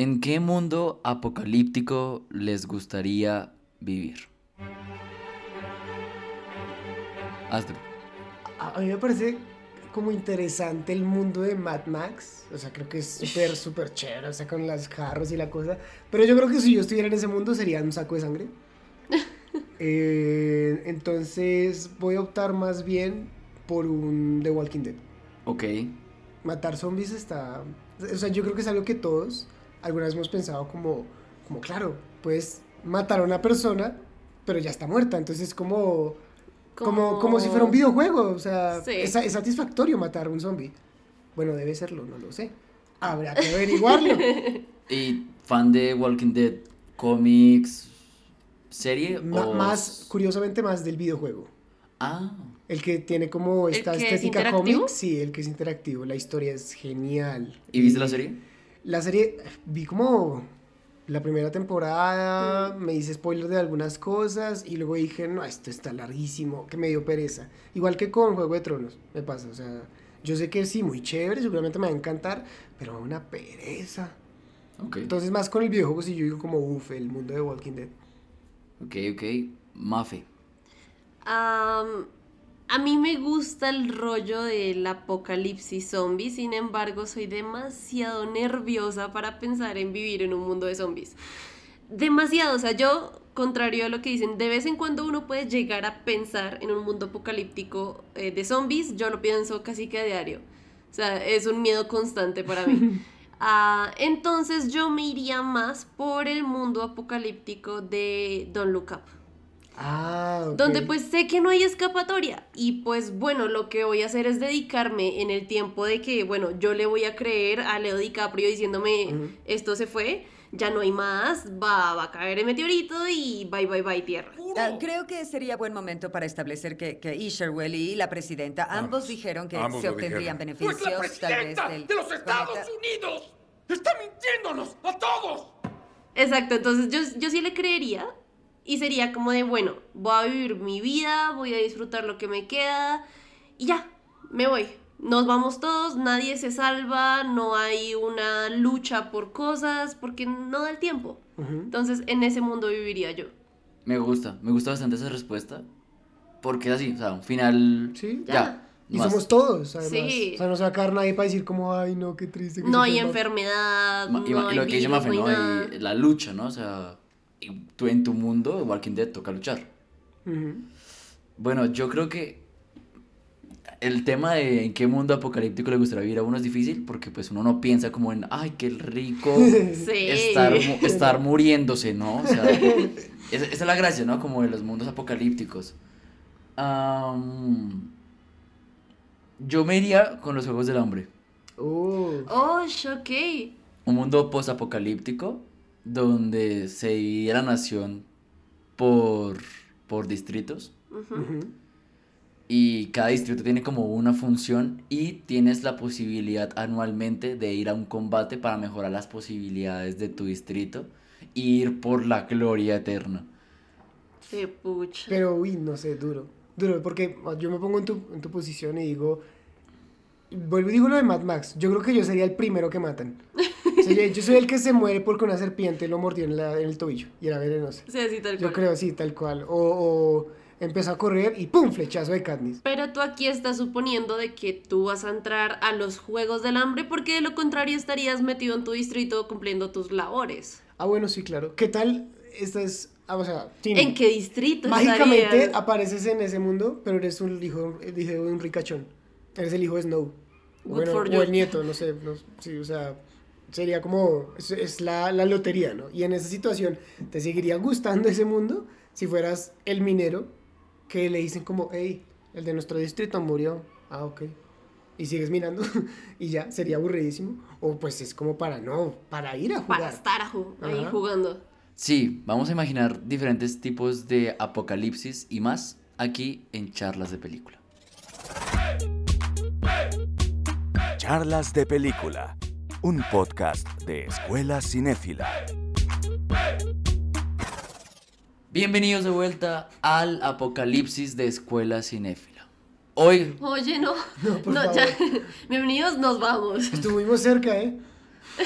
¿En qué mundo apocalíptico les gustaría vivir? Astro. A, a mí me parece como interesante el mundo de Mad Max. O sea, creo que es súper, súper chévere, o sea, con las carros y la cosa. Pero yo creo que si yo estuviera en ese mundo sería un saco de sangre. Eh, entonces voy a optar más bien por un The Walking Dead. Ok. Matar zombies está... O sea, yo creo que es algo que todos alguna vez hemos pensado como, como claro, puedes matar a una persona, pero ya está muerta. Entonces es como... Como, como si fuera un videojuego, o sea, Sí. es, es satisfactorio matar a un zombie. Bueno, debe serlo, no lo sé. Habrá que averiguarlo. ¿Y fan de Walking Dead cómics, serie Ma- o más, curiosamente, más del videojuego. Ah, El que tiene como ¿El esta es estética interactivo? cómic, sí, el que es interactivo. La historia es genial. ¿y viste la serie? La serie, vi como la primera temporada, me hice spoiler de algunas cosas y luego dije, no, esto está larguísimo, que me dio pereza. Igual que con Juego de Tronos, me pasa, o sea, yo sé que sí, muy chévere, seguramente me va a encantar, pero una pereza. Ok. Entonces, más con el videojuego, si yo digo como, uff, el mundo de Walking Dead. Ok, ok. Mafe. Am, a mí me gusta el rollo del apocalipsis zombie, sin embargo soy demasiado nerviosa para pensar en vivir en un mundo de zombies. Demasiado, o sea, yo, contrario a lo que dicen, de vez en cuando uno puede llegar a pensar en un mundo apocalíptico eh, de zombies, yo lo pienso casi que a diario. O sea, es un miedo constante para mí. Ah, entonces yo me iría más por el mundo apocalíptico de Don't Look Up Ah, donde pues sé que no hay escapatoria y pues bueno, lo que voy a hacer es dedicarme en el tiempo de que, bueno, yo le voy a creer a Leo DiCaprio diciéndome, esto se fue, ya no hay más, va, va a caer el meteorito y bye bye bye tierra. Creo que sería buen momento para establecer que, que Isherwell y la presidenta ambos, dijeron que ambos se obtendrían dijeron. beneficios Pues la tal vez del de los Estados. Unidos está mintiéndonos a todos. Exacto, entonces yo, yo sí le creería y sería como de, bueno, voy a vivir mi vida, voy a disfrutar lo que me queda y ya, me voy. Nos vamos todos, nadie se salva, no hay una lucha por cosas porque no da el tiempo. Entonces, en ese mundo viviría yo. Me gusta, me gusta bastante esa respuesta. Porque es así, o sea, un final. Sí. Ya. Ya. Y más. somos todos, además. Sí. O sea, no se va a quedar nadie para decir como, ay, no, qué triste. que No hay enferma". enfermedad, no y hay lo que dice Mafe, no hay la lucha, ¿no? O sea, tú en tu mundo, Walking Dead, toca luchar. Bueno, yo creo que el tema de en qué mundo apocalíptico le gustaría vivir a uno es difícil porque pues uno no piensa como en, ay, qué rico Sí. estar, estar muriéndose, ¿no? O sea, esa, es la gracia, ¿no? Como de los mundos apocalípticos. Am, yo me iría con los Juegos del Hambre. Uh, Oh, ok. Un mundo post-apocalíptico donde se divide la nación por, por distritos y cada distrito tiene como una función y tienes la posibilidad anualmente de ir a un combate para mejorar las posibilidades de tu distrito e ir por la gloria eterna. Qué pucha. Pero, uy, no sé, duro. Duro, porque yo me pongo en tu, en tu posición y digo. Vuelvo y digo lo de Mad Max. Yo creo que yo sería el primero que matan. O sea, yo, yo soy el que se muere porque una serpiente lo mordió en, la- en el tobillo y era venenosa. Sí, así tal Yo cual. creo, sí, tal cual. O, o empezó a correr y ¡pum! Flechazo de Katniss. Pero tú aquí estás suponiendo de que tú vas a entrar a los Juegos del Hambre porque de lo contrario estarías metido en tu distrito cumpliendo tus labores. Ah, bueno, sí, claro. ¿Qué tal? Esta es. ah, o sea, ¿En qué distrito Mágicamente estarías? apareces en ese mundo, pero eres un hijo, hijo de un ricachón. Eres el hijo de Snow. Good Bueno, for o you. el nieto, no sé. no- sí, o sea, sería como. Es, es la, la lotería, ¿no? Y en esa situación, ¿te seguiría gustando ese mundo si fueras el minero que le dicen como, hey, el de nuestro distrito murió? Ah, ok. Y sigues mirando y ya, sería aburridísimo. O pues es como para no, para ir a jugar. Para estar a ju- ahí Ajá. jugando. Sí, vamos a imaginar diferentes tipos de apocalipsis y más aquí en Charlas de Película. Charlas de película, un podcast de Escuela Cinéfila. Bienvenidos de vuelta al apocalipsis de Escuela Cinéfila. Hoy Oye, no. No, por No, favor. ya. Bienvenidos, nos vamos. Estuvimos cerca, ¿eh?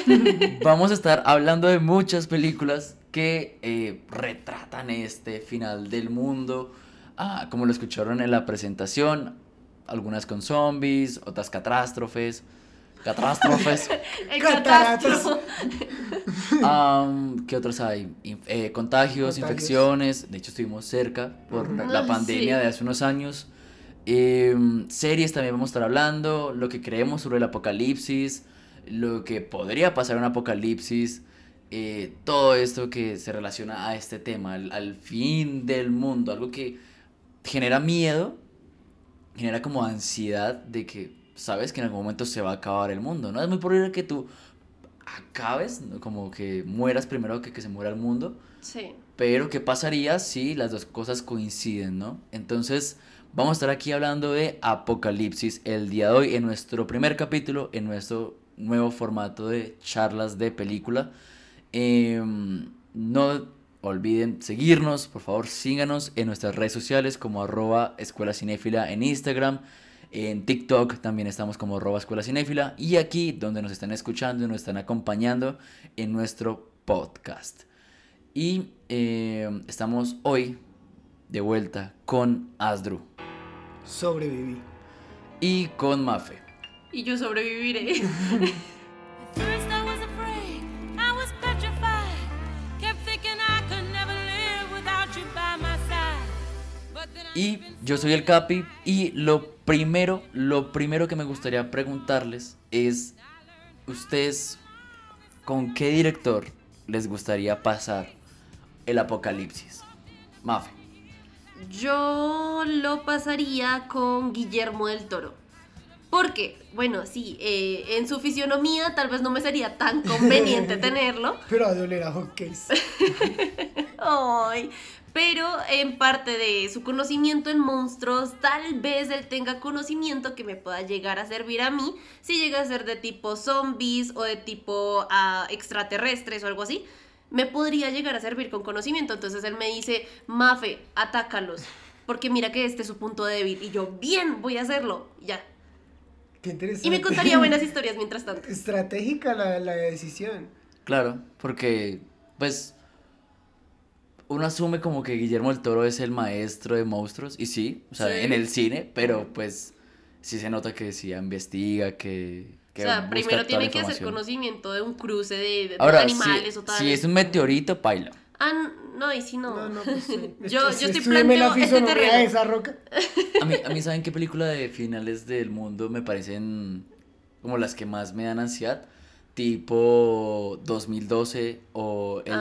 Vamos a estar hablando de muchas películas que eh, retratan este final del mundo. Ah, como lo escucharon en la presentación, algunas con zombies, otras catástrofes. Catástrofes. Cataratas. Am, ¿Qué otros hay? Eh, contagios, Contagios. infecciones. De hecho, estuvimos cerca por la- la Ah, pandemia sí. de hace unos años. Em, series también vamos a estar hablando. Lo que creemos sobre el apocalipsis. Lo que podría pasar en un apocalipsis. eh, todo esto que se relaciona a este tema, al, al fin del mundo. Algo que genera miedo, genera como ansiedad de que sabes que en algún momento se va a acabar el mundo, ¿no? Es muy probable que tú acabes, ¿no? como que mueras primero que que se muera el mundo, Sí. pero ¿qué pasaría si las dos cosas coinciden, ¿no? Entonces, vamos a estar aquí hablando de Apocalipsis el día de hoy en nuestro primer capítulo, en nuestro nuevo formato de charlas de película. Em, no olviden seguirnos, por favor síganos en nuestras redes sociales como arroba escuela cinéfila en Instagram, en TikTok también estamos como arroba escuela cinéfila y aquí donde nos están escuchando y nos están acompañando en nuestro podcast. Y eh, estamos hoy de vuelta con Asdru Sobreviví. y con Mafe. Y yo sobreviviré. Y yo soy el Capi y lo primero, lo primero que me gustaría preguntarles es, ¿ustedes con qué director les gustaría pasar el apocalipsis? Mafe. Yo lo pasaría con Guillermo del Toro. Porque, bueno, sí, eh, en su fisionomía tal vez no me sería tan conveniente tenerlo. Pero a doler a hotcakes. Ay, pero en parte de su conocimiento en monstruos, tal vez él tenga conocimiento que me pueda llegar a servir a mí si llega a ser de tipo zombies o de tipo ah, extraterrestres o algo así. Me podría llegar a servir con conocimiento. Entonces él me dice, Mafe, atácalos. Porque mira que este es su punto débil. Y yo, bien, voy a hacerlo. Ya. Qué interesante. Y me contaría buenas historias mientras tanto. Estratégica la, la decisión. Claro, porque pues uno asume como que Guillermo del Toro es el maestro de monstruos y sí, o sea, Sí. en el cine, pero pues sí se nota que sí investiga, que, que o sea, busca primero toda tiene la que hacer conocimiento de un cruce de, de Ahora, animales si, o tal. si es un meteorito, paila. Ah, n- no, y si no. No, no, pues sí. Yo- Es que yo estoy planteo este terreno. de esa roca. A mí, a mí, ¿saben qué película de finales del mundo me parecen como las que más me dan ansiedad? Tipo 2012 o El día...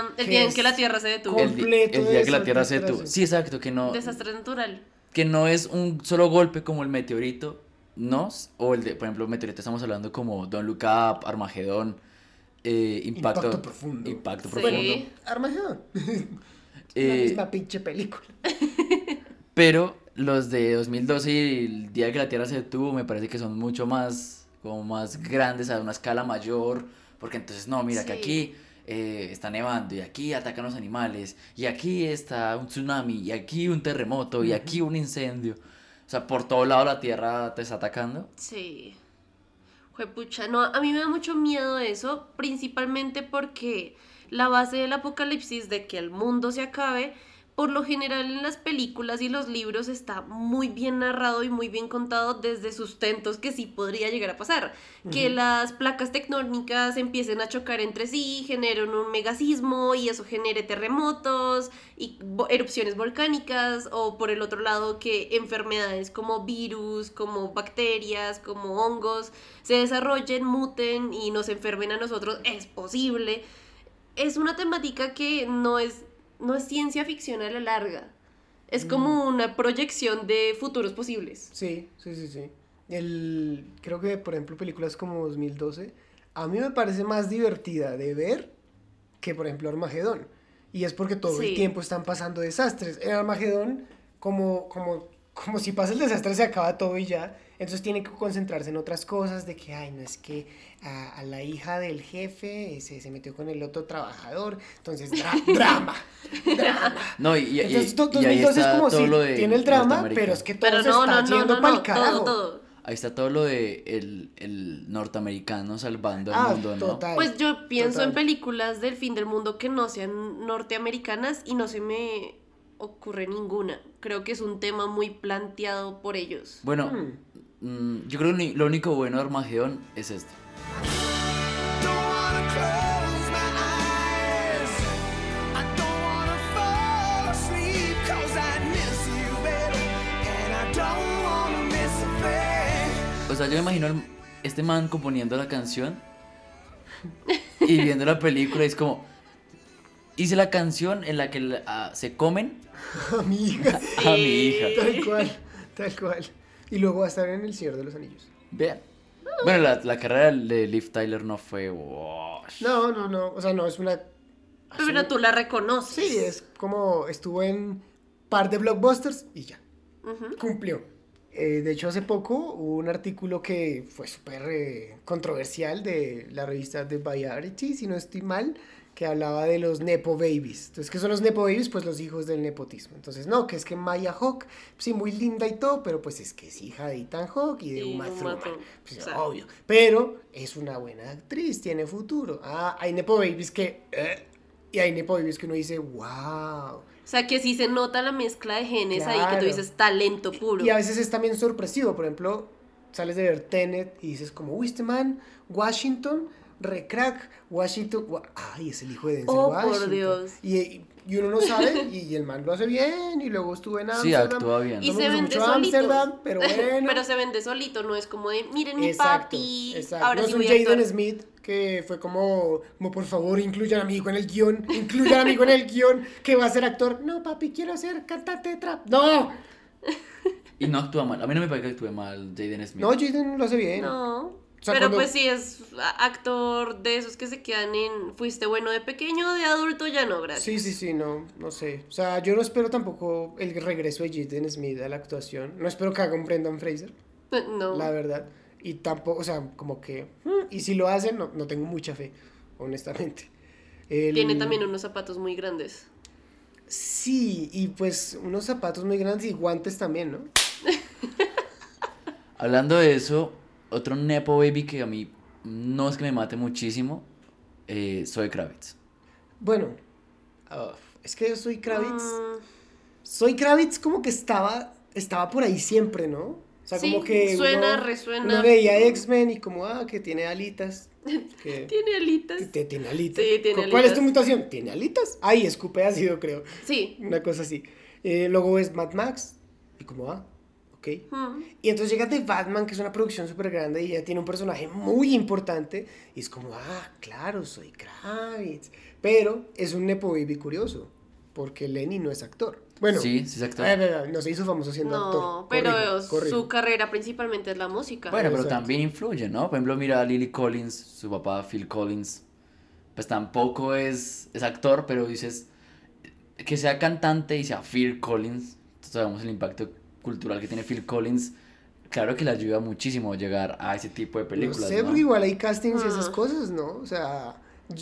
Ah, el día en que la Tierra se detuvo. El, di- el día que la Tierra se detuvo. Sí, exacto, que no, Desastre natural. que no es un solo golpe como el meteorito, ¿no? O el de, por ejemplo, meteorito estamos hablando como Don't Look Up, Armagedón, eh, Impacto, Impacto Profundo. Impacto Sí. Profundo. Armagedón. la Eh, misma pinche película. pero los de 2012 y el día que la Tierra se detuvo me parece que son mucho más, como más grandes, a una escala mayor, porque entonces, no, mira que aquí eh, está nevando y aquí atacan los animales y aquí está un tsunami y aquí un terremoto y aquí un incendio. O sea, por todo lado la Tierra te está atacando. Sí. Juepucha, no, a mí me da mucho miedo eso, principalmente porque la base del apocalipsis de que el mundo se acabe, por lo general en las películas y los libros está muy bien narrado y muy bien contado desde sustentos que sí podría llegar a pasar. Que las placas tectónicas empiecen a chocar entre sí, generen un megasismo y eso genere terremotos y erupciones volcánicas o por el otro lado que enfermedades como virus, como bacterias, como hongos se desarrollen, muten y nos enfermen a nosotros, es posible. Es una temática que no es, no es ciencia ficción a la larga. Es como una proyección de futuros posibles. Sí, sí, sí, sí. El, creo que, por ejemplo, películas como 2012, a mí me parece más divertida de ver que, por ejemplo, Armagedón. Y es porque todo Sí. el tiempo están pasando desastres. En Armagedón, como, como, como si pasa el desastre, se acaba todo y ya. Entonces tiene que concentrarse en otras cosas, de que, ay, no es que a, a la hija del jefe se, se metió con el otro trabajador. Entonces, dra- drama, drama. No, y, y, Entonces, y- do- y ahí 2012 es está como todo si lo de tiene el drama, pero es que todo Pero se no, está no, no, yendo no, pa'l no, carajo. todo, todo. ahí está todo lo de el, el norteamericano salvando al Ah, mundo, ¿no? total. Pues yo pienso Total. en películas del fin del mundo que no sean norteamericanas y no se me ocurre ninguna. Creo que es un tema muy planteado por ellos. Bueno, Hmm. Mm, yo creo que lo único bueno de Armagedón es este. O sea, yo me imagino este man componiendo la canción y viendo la película y es como... Hice la canción en la que la- ah, se comen A mi hija. a mi hija. Tal cual, tal cual. Y luego va a estar en El Señor de los Anillos. Vean. Bueno, la, la carrera de Liv Tyler no fue... wash. No, no, no. O sea, no, es una. Pero tú la reconoces. Sí, es como estuvo en par de blockbusters y ya. Cumplió. Eh, de hecho, hace poco hubo un artículo que fue súper eh, controversial de la revista The Variety, si no estoy mal, que hablaba de los Nepo Babies. Entonces, ¿qué son los Nepo Babies? Pues los hijos del nepotismo. Entonces, no, que es que Maya Hawk, sí, muy linda y todo, pero pues es que es hija de Ethan Hawke y de Y Uma Thurman. Pues, O sea. obvio. Pero es una buena actriz, tiene futuro. Ah, hay Nepo Babies que... eh, y hay Nepo Babies que uno dice, wow. O sea, que sí se nota la mezcla de genes ahí, que tú dices talento puro. Y a veces es también sorpresivo, por ejemplo, sales de ver Tenet y dices como, uy, este man, Washington, recrack, Washington, wa- ay, es el hijo de Denzel Oh, por Washington. Dios. Y, y uno no sabe, y, el man lo hace bien, y luego estuvo en Sí, Amsterdam. actúa bien. Y No se vende solito. Amsterdam, pero bueno. Pero se vende solito, no es como de, miren mi Exacto, papi. exacto. Ahora no sí es un. Jaden Smith que fue como, como, por favor, incluyan a mi hijo en el guion, incluyan a mi hijo en el guion, que va a ser actor. No, papi, quiero ser cantante de trap. No, Y no actúa mal. A mí no me parece que actúe mal Jaden Smith. no, Jaden lo hace bien. No. Sea, pero cuando- pues sí es actor de esos que se quedan en fuiste bueno de pequeño, de adulto ya no, gracias. Sí, sí, sí, no, no sé. O sea, yo no espero tampoco el regreso de Jaden Smith a la actuación. No espero que haga un Brendan Fraser, No. la verdad. Y tampoco, o sea, como que... mm, Y si lo hacen, no, no tengo mucha fe, honestamente. El- Tiene también unos zapatos muy grandes. Sí, y pues unos zapatos muy grandes y guantes también, ¿no? Hablando de eso, otro Nepo Baby que a mí no es que me mate muchísimo, eh, soy Kravitz. Bueno, ah, es que soy Kravitz. Mm, Soy Kravitz como que estaba, estaba por ahí siempre, ¿no? O sea, Sí, como que suena, uno, resuena. uno veía X-Men y como, ah, que tiene alitas. que- Tiene alitas. tiene alitas. Sí, tiene ¿Cu- ¿Cuál es alitas. tu mutación? ¿Tiene alitas? Ay, escupe ácido, creo. Sí. Una cosa así. Eh, luego es Mad Max. Y como, ah, ok. Mm. Y entonces llega The Batman, que es una producción súper grande y ya tiene un personaje muy importante. Y es como, ah, claro, soy Kravitz. Pero es un Nepo Baby curioso, porque Lenny no es actor. Bueno, Sí, sí es actor. ay, ay, no se hizo famoso siendo No, actor. pero Corrijo, corrijo. su carrera principalmente es la música. Bueno, pero Exacto. también influye, ¿no? Por ejemplo, mira a Lily Collins, su papá Phil Collins. Pues tampoco es, es actor, pero dices que sea cantante y sea Phil Collins. Sabemos el impacto cultural que tiene Phil Collins. Claro que le ayuda muchísimo a llegar a ese tipo de No películas. sé, ¿no? porque igual hay castings y esas Ah. cosas, ¿no? O sea,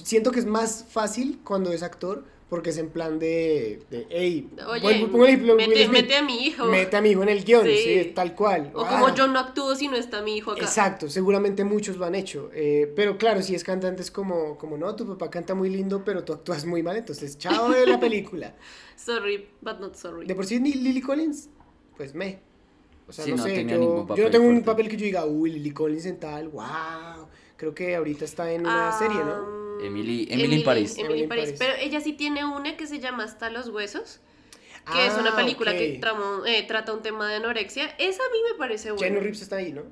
siento que es más fácil cuando es actor, porque es en plan de, de hey, Oye, pongo el ejemplo, mete, Smith, mete a mi hijo. mete a mi hijo en el guion, Sí. sí, tal cual. O Ah. como yo no actúo si no está mi hijo acá. Exacto, seguramente muchos lo han hecho. eh, pero claro, si es cantante es como, como, no, tu papá canta muy lindo, pero tú actúas muy mal, entonces chao de la película. Sorry, but not sorry. De por sí, ni Lily Collins, pues me. O sea, Sí, no, no sé, tenía yo, ningún yo no tengo un papel que yo diga, uy, Lily Collins en tal, wow. Creo que ahorita está en una Ah, serie, ¿no? Emily- Emily en París. Emily Emily en en París. París. Pero ella sí tiene una que se llama Hasta los huesos, que es una Ah, película que tramo- eh, trata un tema de anorexia. Esa a mí me parece Keanu buena. Reeves está ahí, ¿no?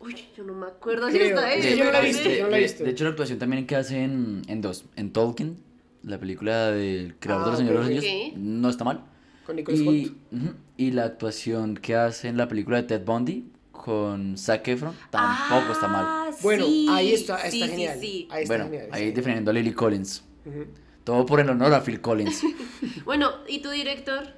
Uy, yo no me acuerdo si está Es ella. que yo no la he pero visto, sí. yo no la he de- visto. de hecho, la actuación también que hace en, en dos. En Tolkien, la película del creador Ah, de los Señores ok, de ok. los Anillos, no está mal. Con Y, ujú, y la actuación que hace en la película de Ted Bundy con Zac Efron tampoco está mal. Ah, Bueno, sí, ahí está, está sí, genial. sí. Ahí está Bueno, genial. ahí genial. defendiendo a Lily Collins. Todo por el honor a Phil Collins. Bueno, ¿y tu director?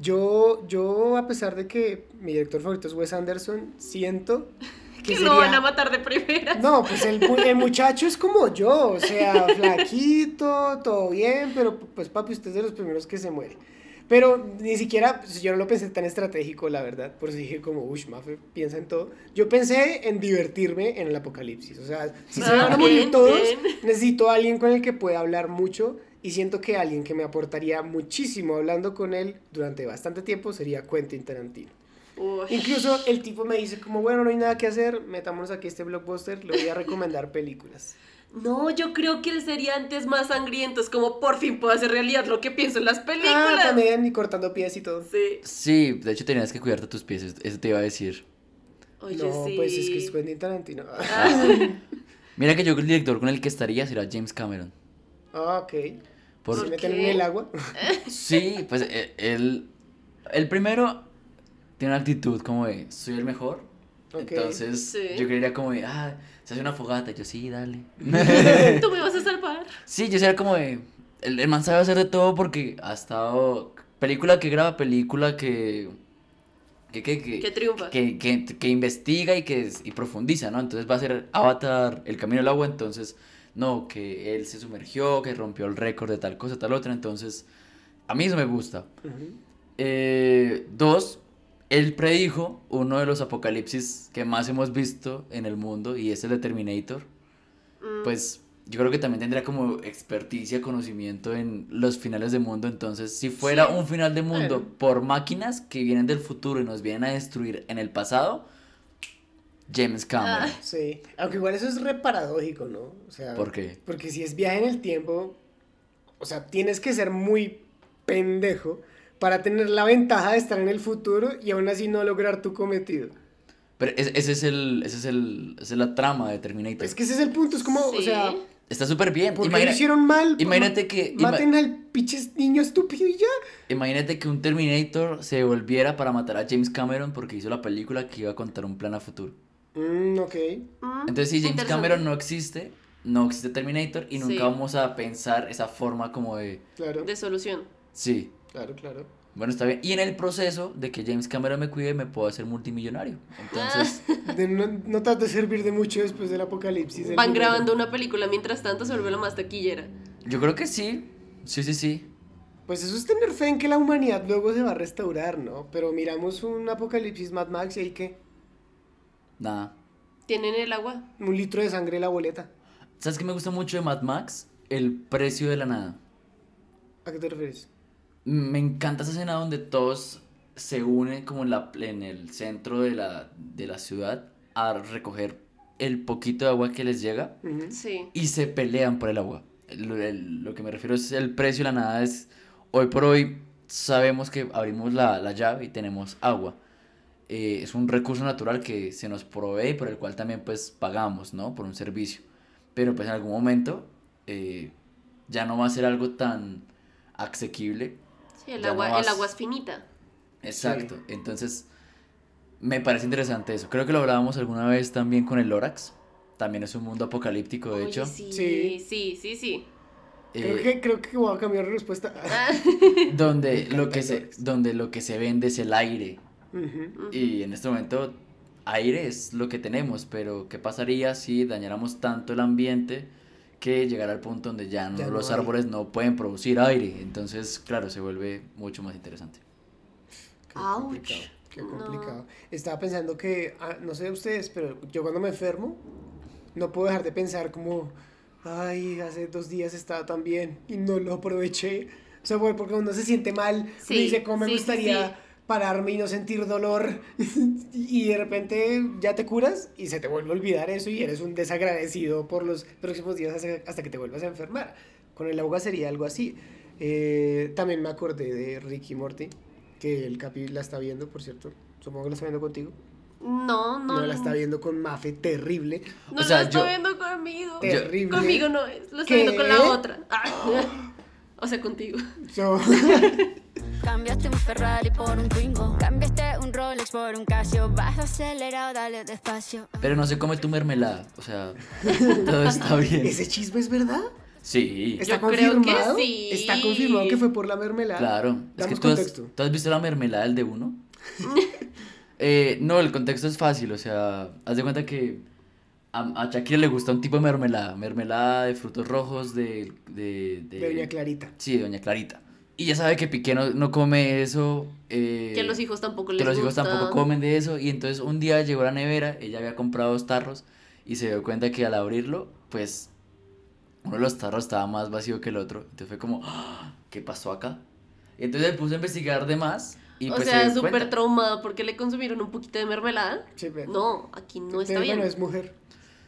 Yo, yo, a pesar de que mi director favorito es Wes Anderson, siento que Que sería... lo van a matar de primera. No, pues el, el muchacho es como yo, o sea, flaquito, todo bien, pero pues papi, usted es de los primeros que se muere. Pero ni siquiera, pues, yo no lo pensé tan estratégico, la verdad. Por eso dije como, uff, Mafe piensa en todo. Yo pensé en divertirme en el apocalipsis. O sea, si se Ah, van a morir bien, todos, bien. necesito a alguien con el que pueda hablar mucho. Y siento que alguien que me aportaría muchísimo hablando con él durante bastante tiempo sería Quentin Tarantino. Uy. Incluso el tipo me dice como, bueno, no hay nada que hacer, metámonos aquí este blockbuster, le voy a recomendar películas. No, yo creo que él sería antes más sangriento. Es como por fin puedo hacer realidad lo que pienso en las Ah, películas. también, y cortando pies y todo. Sí. Sí, de hecho tenías que cuidarte tus pies, eso- te iba a decir. Oye, no, sí. pues es que es Quentin Tarantino. Mira que yo el director con el que estaría será James Cameron. Ah, ok. Por- ¿Se ¿Por meten qué? en el agua? Sí, pues eh, él, el primero tiene una actitud como de, soy el mejor. Ok. Entonces Sí. yo creería como de, ah, se hace una fogata. Y yo, sí, dale. Tú me vas a salvar. sí, yo sería como de, el, el man sabe hacer de todo porque ha estado, película que graba, película que, que, que, que, Que triunfa. que, que, que investiga y que y profundiza, ¿no? Entonces va a ser Avatar, El Camino al Agua, entonces, no, que él se sumergió, que rompió el récord de tal cosa, tal otra, entonces, a mí eso me gusta. Ujú. Eh, dos, él predijo uno de los apocalipsis que más hemos visto en el mundo y es el de Terminator. Mm, Pues yo creo que también tendría como experticia, conocimiento en los finales de mundo. Entonces, si fuera Sí. un final de mundo Bueno. por máquinas que vienen del futuro y nos vienen a destruir en el pasado, James Cameron. Ah. Sí. Aunque igual eso es re paradójico, ¿no? O sea, ¿Por qué? Porque si es viaje en el tiempo, o sea, tienes que ser muy pendejo para tener la ventaja de estar en el futuro y aún así no lograr tu cometido. Pero ese, ese es el, ese es el, esa es la trama de Terminator. Es que ese es el punto, es como, o sea, Está súper bien. ¿por qué Imagina- lo hicieron mal? imagínate que- Maten al pinche niño estúpido y ya. Imagínate que un Terminator se volviera para matar a James Cameron porque hizo la película que iba a contar un plan a futuro. Mm, ok. mm, Entonces, si James. Cameron no existe, no existe Terminator y nunca Sí. vamos a pensar esa forma como de. Claro, De solución. Sí, claro, claro. bueno, está bien. Y en el proceso de que James Cameron me cuide, me puedo hacer multimillonario. Entonces, De- no, no trata de servir de mucho después del apocalipsis. Van grabando una película mientras tanto se vuelve la más taquillera. yo creo que sí. Sí, sí, sí. Pues eso es tener fe en que la humanidad luego se va a restaurar, ¿no? Pero miramos un apocalipsis Mad Max y hay que Nada. ¿Tienen el agua? un litro de sangre en la boleta. ¿Sabes qué me gusta mucho de Mad Max? El precio de la nada. ¿A qué te refieres? Me encanta esa escena donde todos se unen como en, la, en el centro de la, de la ciudad a recoger el poquito de agua que les llega. Sí. y se pelean por el agua. Lo, el- lo que me refiero es el precio de la nada es, hoy por hoy sabemos que abrimos la, la llave y tenemos agua. Eh, es un recurso natural que se nos provee y por el cual también pues pagamos, ¿no? Por un servicio. Pero pues en algún momento eh, ya no va a ser algo tan asequible. Sí, el no agua, el agua es finita. Exacto. Entonces, me parece interesante eso. Creo que lo hablábamos alguna vez también con el Lorax. También es un mundo apocalíptico, de Oye, hecho. sí, Sí. sí, sí, sí. Creo, Eh, que, creo que voy a cambiar de respuesta. donde lo que se donde lo que se vende es el aire y en este momento aire es lo que tenemos pero qué pasaría si dañáramos tanto el ambiente que llegara al punto donde ya, no, Ya no los hay. árboles no pueden producir aire entonces claro se vuelve mucho más interesante Qué Ouch. complicado. Qué No. complicado. Estaba pensando que, ah, no sé ustedes, pero yo cuando me enfermo, no puedo dejar de pensar como, ay, hace dos días estaba tan bien y no lo aproveché. O sea, porque uno se siente mal, Sí, dice, cómo me sí, sí, gustaría sí. Pararme y no sentir dolor. y de repente ya te curas y se te vuelve a olvidar eso y eres un desagradecido por los próximos días hasta, hasta que te vuelvas a enfermar. Con el agua sería algo así. Eh, también me acordé de Ricky Morty, que el Capi la está viendo, por cierto. Supongo que la está viendo contigo. No, no. No, la está viendo con Mafe, terrible. No O sea, la está yo- viendo conmigo. Terrible. Conmigo no es, lo está ¿Qué? viendo con la otra. O sea, contigo. So, Cambiaste un Ferrari por un Twingo. Cambiaste un Rolex por un Casio. Vas acelerado, dale despacio. pero no se come tu mermelada o sea todo está bien ¿Ese chisme es verdad? sí ¿Está Yo creo que confirmado? sí. Está confirmado que fue por la mermelada. Claro, es que tú has, contexto. ¿tú has visto la mermelada del de uno. Eh, no, el contexto es fácil, o sea, haz de cuenta que a, a Shakira le gusta un tipo de mermelada, mermelada de frutos rojos de... De, De Doña Clarita. Sí, de Doña Clarita. Y ya sabe que Piqué no, no come eso. eh, Que los hijos tampoco les que los hijos tampoco comen de eso. Y entonces un día llegó a la nevera, ella había comprado dos tarros y se dio cuenta que al abrirlo, pues uno de los tarros estaba más vacío que el otro. Entonces fue como, "Ah, ¿qué pasó acá? Y entonces él puso a investigar de más y o pues sea, súper traumado porque le consumieron un poquito de mermelada. Sí, pero- No, aquí no está Pero bien. Bueno, es mujer.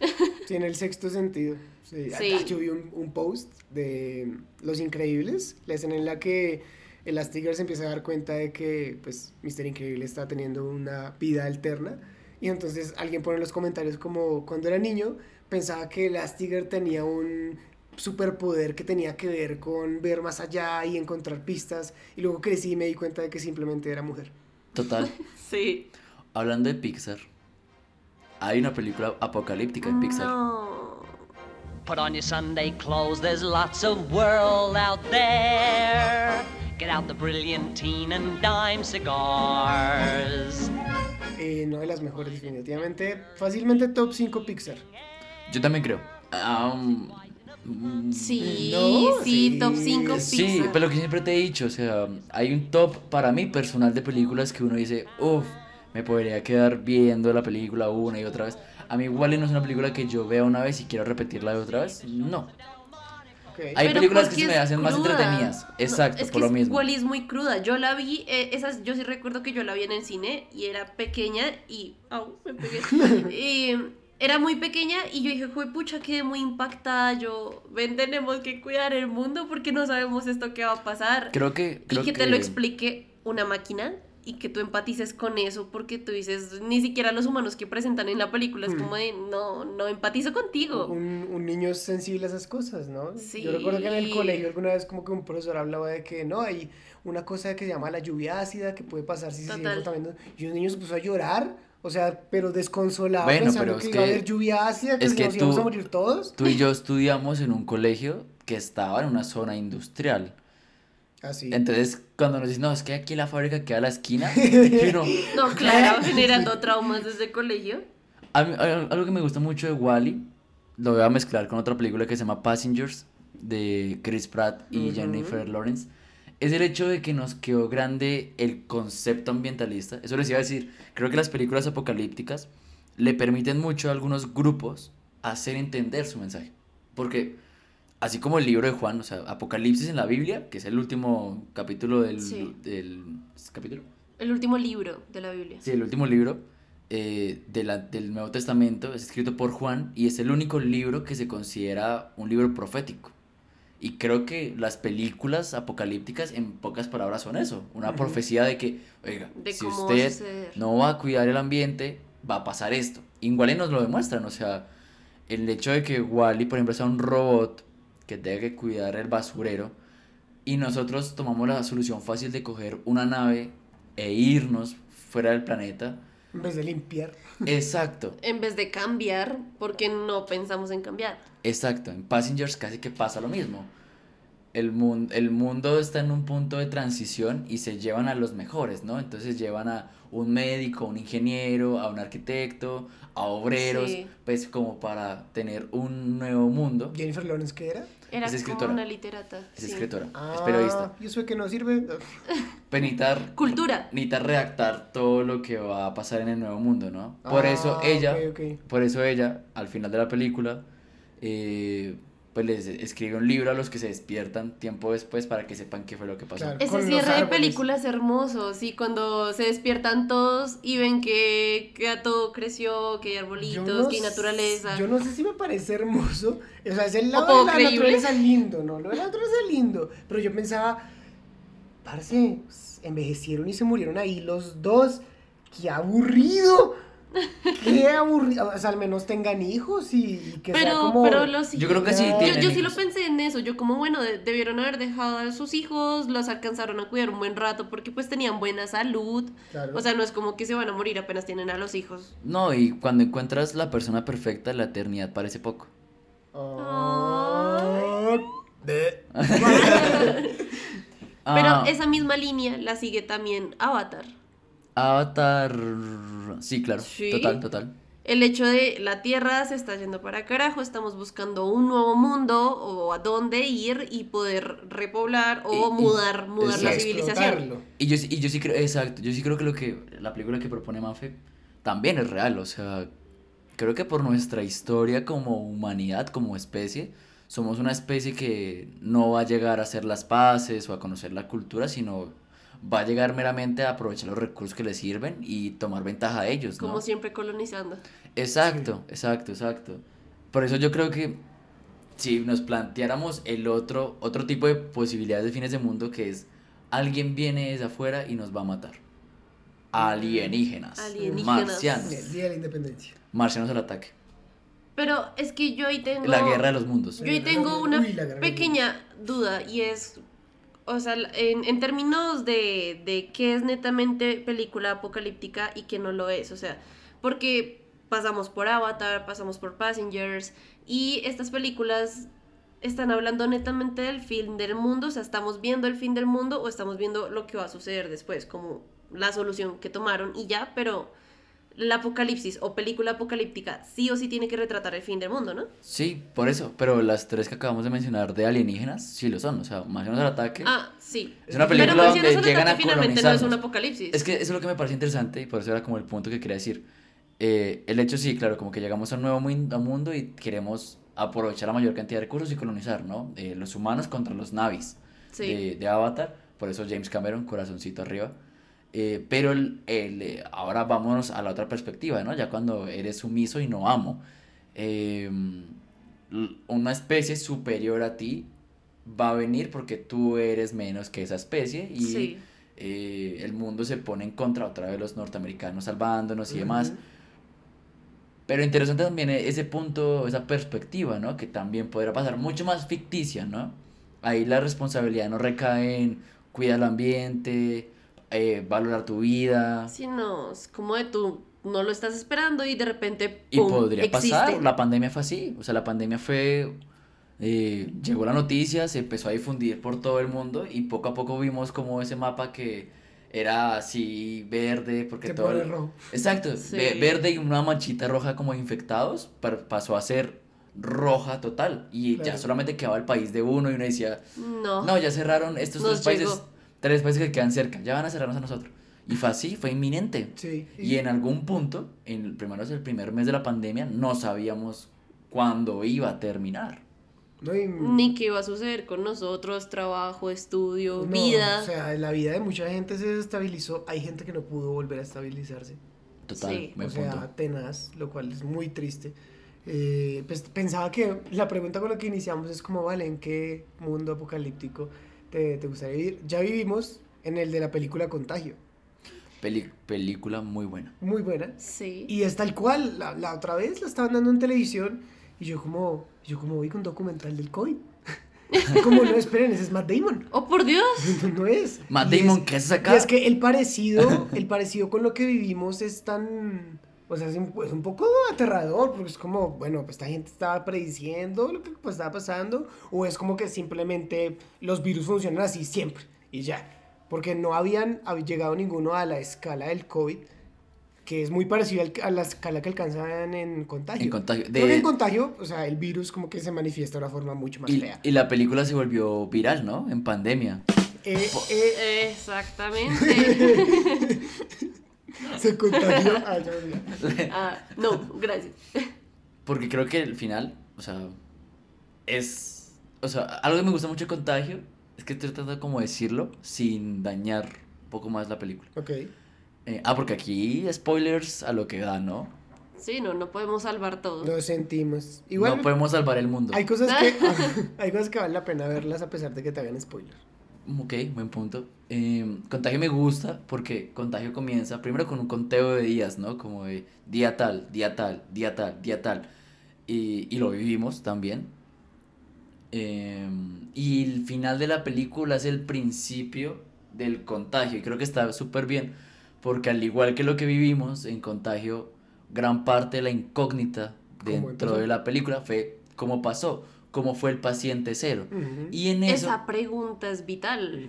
Tiene el sexto sentido. Sí. Sí. Yo vi un, un post de Los Increíbles, la escena en la que Elastigirl se empieza a dar cuenta de que pues Mr. Increíble está teniendo una vida alterna. Y entonces alguien pone en los comentarios como cuando era niño pensaba que Elastigirl tenía un superpoder que tenía que ver con ver más allá y encontrar pistas. Y luego crecí y me di cuenta de que simplemente era mujer. Total. Sí. Hablando de Pixar, hay una película apocalíptica de Pixar. No. Put on your Sunday clothes, there's lots of world out there. Get out the brilliantine and dime cigars. Eh, no de las mejores, definitivamente. Fácilmente top 5 Pixar. Yo también creo. Um, Sí, No, sí, sí, top 5 Sí, pero lo que siempre te he dicho, o sea, hay un top para mí personal de películas que uno dice, uff, me podría quedar viendo la película una y otra vez. A mí igual no es una película que yo vea una vez y quiero repetirla de otra vez, no. Hay Pero películas que se me hacen más entretenidas, No, exacto, es por que lo mismo. Wall-E es muy cruda. Yo la vi, eh, esas, yo sí recuerdo que yo la vi en el cine y era pequeña y. Au, me pegué. Y era muy pequeña y yo dije, "Jue pucha, quedé muy impactada. Yo, ven, tenemos que cuidar el mundo porque no sabemos esto que va a pasar. Creo que... Creo y que, te lo explique una máquina y que tú empatices con eso porque tú dices, ni siquiera los humanos que presentan en la película es Hmm. como de, no, no empatizo contigo. Un, un niño es sensible a esas cosas, ¿no? Sí. Yo recuerdo que en el colegio alguna vez como que un profesor hablaba de que no, hay una cosa que se llama la lluvia ácida que puede pasar si se sigue Total. contaminando. Y un niño se puso a llorar, o sea, pero desconsolado Bueno, pensando pero que, es iba a haber lluvia ácida, que, es que nos íbamos a morir todos. Tú y yo estudiamos en un colegio que estaba en una zona industrial. Así. Entonces, cuando nos dicen, no, es que aquí la fábrica queda a la esquina, uno, No, claro, generando traumas desde el colegio. A mí- a- algo que me gusta mucho de Wally, lo voy a mezclar con otra película que se llama Passengers, de Chris Pratt y. Jennifer Lawrence, es el hecho de que nos quedó grande el concepto ambientalista. Eso les iba a decir, creo que las películas apocalípticas le permiten mucho a algunos grupos hacer entender su mensaje. Porque, así como el libro de Juan, o sea, Apocalipsis en la Biblia, que es el último capítulo del... Sí. del ¿Capítulo? El último libro de la Biblia. Sí, el último libro eh, de la- del Nuevo Testamento es escrito por Juan y es el único libro que se considera un libro profético. Y creo que las películas apocalípticas, en pocas palabras, son eso: una profecía de que, oiga, De si va usted no va a cuidar el ambiente, va a pasar esto. Igual y nos lo demuestran, o sea, el hecho de que Wally, por ejemplo, sea un robot que tenga que cuidar el basurero y nosotros tomamos la solución fácil de coger una nave e irnos fuera del planeta. En vez de limpiar. Exacto, En vez de cambiar, porque no pensamos en cambiar. exacto. En Passengers casi que pasa lo mismo. El, mun- el mundo está en un punto de transición y se llevan a los mejores, ¿no? Entonces llevan a un médico, a un ingeniero, a un arquitecto, a obreros, Sí. pues como para tener un nuevo mundo. Jennifer Lawrence, ¿qué era? Era Es como una literata. Es sí. escritora, Ah, es periodista. ¿Y eso que no sirve? Pues necesitar, Cultura. necesita redactar todo lo que va a pasar en el nuevo mundo, ¿no? Por eso Ah, ella, ok, ok. por eso ella, al final de la película, eh, pues les escribe un libro a los que se despiertan tiempo después para que sepan qué fue lo que pasó. Claro. Ese cierre de árboles. película es hermoso, sí, cuando se despiertan todos y ven que, que todo creció, que hay arbolitos, no que hay naturaleza. Yo no sé si me parece hermoso. O sea, es el lado de la creíble. naturaleza lindo, ¿no? Lo de la naturaleza lindo. Pero yo pensaba, parce, envejecieron y se murieron ahí los dos. ¡Qué aburrido! ¡Qué aburrido! O sea, al menos tengan hijos y, y que sea Pero, como... pero los Yo creo que sí Yo- Yo, sí lo hijos. pensé en eso, yo como bueno, de- debieron haber dejado a sus hijos, los alcanzaron a cuidar un buen rato porque pues tenían buena salud, Claro. o sea, no es como que se van a morir apenas tienen a los hijos. No, y cuando encuentras la persona perfecta, la eternidad parece poco. De- Pero Ah, esa misma línea la sigue también Avatar. Avatar, sí, claro, Sí. total, total. el hecho de la Tierra se está yendo para carajo, estamos buscando un nuevo mundo o a dónde ir y poder repoblar o Y- y- mudar, mudar la civilización. Y yo, sí- y yo sí creo, exacto, yo sí creo que lo que la película que propone Mafe también es real, o sea, creo que por nuestra historia como humanidad, como especie, somos una especie que no va a llegar a hacer las paces o a conocer la cultura, sino va a llegar meramente a aprovechar los recursos que le sirven y tomar ventaja de ellos, ¿no? Como siempre colonizando. Exacto, exacto, exacto. Por eso yo creo que si nos planteáramos el otro, otro tipo de posibilidades de fines de mundo que es alguien viene desde afuera y nos va a matar. Alienígenas. Alienígenas. Marcianos. El Día de la Independencia. Marcianos al ataque. Pero es que yo ahí tengo... La guerra de los mundos. Yo ahí tengo una Uy, pequeña duda y es, o sea, en, en términos de, de qué es netamente película apocalíptica y qué no lo es, o sea, porque pasamos por Avatar, pasamos por Passengers y estas películas están hablando netamente del fin del mundo, o sea, estamos viendo el fin del mundo o estamos viendo lo que va a suceder después, como la solución que tomaron y ya, pero la apocalipsis o película apocalíptica sí o sí tiene que retratar el fin del mundo, ¿no? Sí, por eso. Pero las tres que acabamos de mencionar de alienígenas, sí lo son. O sea, Marcianos al ataque. Ah, sí. Es una Pero película Marcianos donde al llegan a finalmente no es un apocalipsis. Es que eso es lo que me parece interesante y por eso era como el punto que quería decir. Eh, el hecho sí, claro, como que llegamos a un nuevo mundo y queremos aprovechar la mayor cantidad de recursos y colonizar, ¿no? Eh, los humanos contra los navis Sí. de, de Avatar, por eso James Cameron, corazoncito arriba. Eh, pero el, el, eh, ahora vámonos a la otra perspectiva, ¿no? Ya cuando eres sumiso y no amo. Eh, una especie superior a ti va a venir porque tú eres menos que esa especie y Sí. eh, el mundo se pone en contra otra vez los norteamericanos salvándonos y demás. Ujú. Pero interesante también e- ese punto, esa perspectiva, ¿no? Que también podrá pasar mucho más ficticia, ¿no? Ahí la responsabilidad no recae en cuidar el ambiente, eh, valorar tu vida. Sí, no, es como de tú no lo estás esperando y de repente Y ¡pum! podría existe. pasar, la pandemia fue así, o sea, la pandemia fue, eh, llegó la noticia, se empezó a difundir por todo el mundo y poco a poco vimos como ese mapa que era así verde, porque Se todo... el- rojo. Exacto, Sí. ve- verde y una manchita roja como infectados, pa- pasó a ser roja total y ya Claro. solamente quedaba el país de uno y uno decía, No. no, ya cerraron estos Nos países, llegó. Tres países que quedan cerca, ya van a cerrarnos a nosotros. Y fue así, fue inminente. Sí. Y en algún punto, en el primero el primer mes de la pandemia, no sabíamos cuándo iba a terminar. No, y- Ni qué iba a suceder con nosotros, trabajo, estudio, no, vida. O sea, la vida de mucha gente se desestabilizó. Hay gente que no pudo volver a estabilizarse. Total, Sí. buen o sea, punto. tenaz, lo cual es muy triste. Eh, pues pensaba que la pregunta con la que iniciamos es como, vale, ¿en qué mundo apocalíptico te, te gustaría vivir? Ya vivimos en el de la película Contagio, Peli- película muy buena. muy buena. Sí. Y es tal cual, la, la otra vez la estaban dando en televisión y yo como, yo como vi un documental del COVID. como, no, esperen, ese es Matt Damon. ¡Oh, por Dios! no es. Matt Y Damon, es- ¿qué haces Y acá? es que el parecido, el parecido con lo que vivimos es tan, o sea, es un, es un poco aterrador, porque es como, bueno, pues esta gente estaba prediciendo lo que pues, estaba pasando, o es como que simplemente los virus funcionan así siempre, y ya, porque no habían hab- llegado ninguno a la escala del COVID, que es muy parecido al- a la escala que alcanzan en contagio. En contagio. Creo que De- en contagio, o sea, el virus como que se manifiesta de una forma mucho más y, fea. y la película se volvió viral, ¿no? En pandemia. Eh, eh, Exactamente. se contagió. Ah. Ah, no, gracias. Porque creo que el final, o sea, es... O sea, algo que me gusta mucho de Contagio es que estoy tratando como de decirlo sin dañar un poco más la película. Ok. Eh, ah, porque aquí spoilers a lo que da, ¿no? Sí, no, no podemos salvar todo. Lo sentimos. Igual no podemos salvar el mundo. hay cosas que hay cosas que vale la pena verlas a pesar de que te hagan spoiler. Ok, buen punto. Eh, Contagio me gusta porque Contagio comienza primero con un conteo de días, ¿no? Como de día tal, día tal, día tal, día tal. Y, y lo vivimos también. Eh, y el final de la película es el principio del contagio. Y creo que está súper bien porque al igual que lo que vivimos en Contagio, gran parte de la incógnita ¿Cómo dentro de la película fue cómo pasó, cómo fue el paciente cero. Y en eso... Esa pregunta es vital.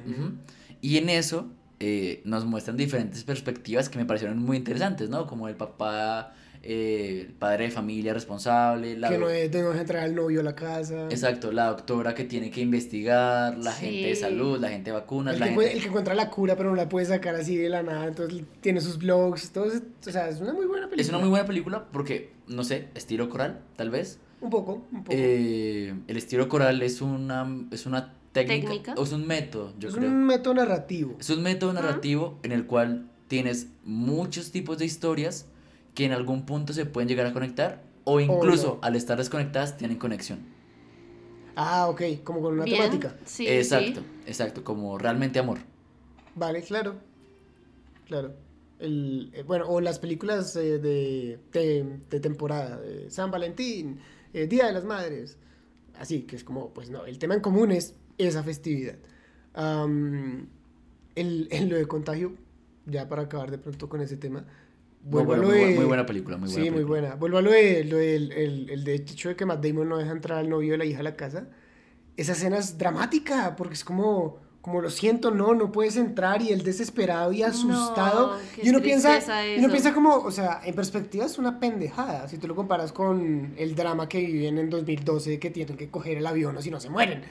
Y en eso eh, nos muestran diferentes perspectivas que me parecieron muy interesantes, ¿no? Como el papá eh, el padre de familia responsable, la que no, es- no deja entrar al novio a la casa. Exacto, la doctora que tiene que investigar, la gente de salud, la gente de vacunas, El la que, gente... puede- el que encuentra la cura, pero no la puede sacar así de la nada. Entonces tiene sus blogs. Todo eso, o sea, es una muy buena película. Es una muy buena película porque, no sé, estilo coral, tal vez. Un poco, un poco. Eh, el estilo coral es una, es una técnica, Técnica. o es un método, yo es creo. un método narrativo. Es un método narrativo en el cual tienes muchos tipos de historias que en algún punto se pueden llegar a conectar o incluso no. al estar desconectadas tienen conexión. Ah, ok, como con una Bien, temática. Sí, exacto, sí. exacto, como realmente amor. Vale, claro. Claro. El, eh, bueno, o las películas eh, de, de, de temporada, de San Valentín, eh, Día de las Madres. Así, que es como, pues no, el tema en común es esa festividad. Am, el, en lo de contagio, ya para acabar de pronto con ese tema, Muy vuelvo a buena, lo muy, bu- de- muy buena película, muy buena. sí, muy buena. Vuelvo a lo de, lo del el, el de hecho de que Matt Damon no deja entrar al novio de la hija a la casa. Esa escena es dramática, porque es como, como lo siento, no, no puedes entrar y él desesperado y asustado. qué y uno piensa, y uno eso. piensa como, o sea, en perspectiva es una pendejada, si tú lo comparas con el drama que viven en 2012 que tienen que coger el avión o si no se mueren.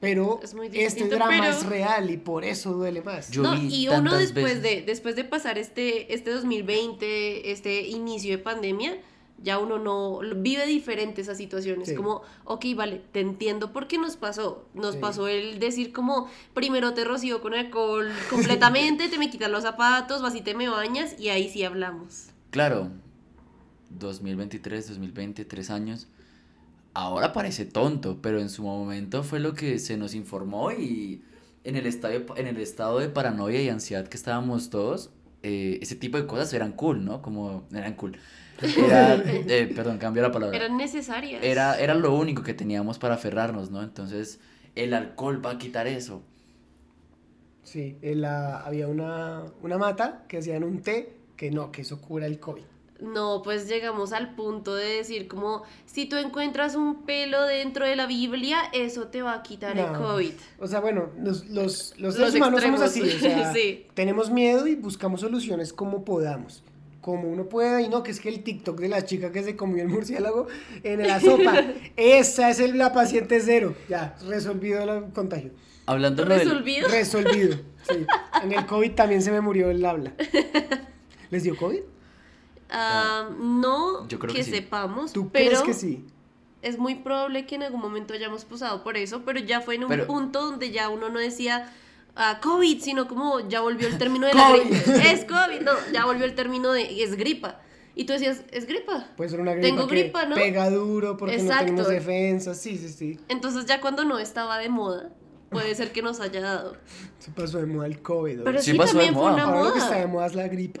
Pero Es muy este drama pero- es real y por eso duele más. Yo no, y uno después veces- de, después de pasar este, este 2020, este inicio de pandemia, ya uno no vive diferente esas situaciones. Sí. Como, ok, vale, te entiendo por qué nos pasó. Nos Sí. pasó el decir como, primero te rocío con alcohol completamente, te me quitas los zapatos, vas y te me bañas y ahí sí hablamos. Claro, 2023, 2020, tres años. Ahora parece tonto, pero en su momento fue lo que se nos informó y en el, estadio, en el estado de paranoia y ansiedad que estábamos todos, eh, ese tipo de cosas eran cool, ¿no? Como eran cool. Era, eh, perdón, cambió la palabra. Eran necesarias. Era, era lo único que teníamos para aferrarnos, ¿no? Entonces, el alcohol va a quitar eso. Sí, en la- había una, una mata que hacían un té que no, que eso cura el COVID. No, pues llegamos al punto de decir como, si tú encuentras un pelo dentro de la Biblia, eso te va a quitar el. COVID. O sea, bueno, los, los, los Los seres humanos somos así, extremos. o sea, Sí. tenemos miedo y buscamos soluciones como podamos. Como uno pueda, y no, que es que el TikTok de la chica que se comió el murciélago en la sopa, esa es el, la paciente cero. Ya, resolvido el contagio. Hablando lo del- ¿Resolvido? Resolvido, sí. En el COVID también se me murió el habla. ¿Les dio COVID? Ah, no Yo creo que, que sí. sepamos, ¿Tú pero crees que sí? es muy probable que en algún momento hayamos pasado por eso, pero ya fue en un Pero- punto donde ya uno no decía ah, COVID, sino como ya volvió el término de la COVID. gripa. Es COVID, no, ya volvió el término de es gripa. Y tú decías, es gripa. Puede ser una gripa Tengo que gripa, ¿no? pega duro porque no tenemos defensa. Sí, sí, sí. Entonces ya cuando no estaba de moda, puede ser que nos haya dado. Se pasó de moda el COVID. Pero. Sí sí, pasó de también fue moda. una Ahora lo moda. que está de moda es la gripa.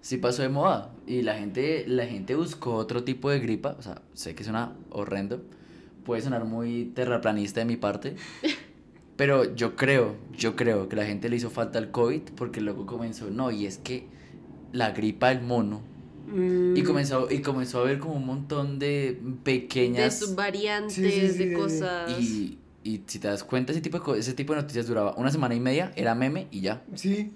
Sí pasó de moda y la gente, la gente buscó otro tipo de gripa, o sea, sé que suena horrendo, puede sonar muy terraplanista de mi parte, pero yo creo, yo creo que la gente le hizo falta el COVID porque luego comenzó, no, y es que la gripa del mono, Mm, y comenzó, y comenzó a haber como un montón de pequeñas... De subvariantes, Sí, sí, sí, de cosas. Y, y si te das cuenta, ese tipo, de, co- ese tipo de noticias duraba una semana y media, era meme y ya. Sí.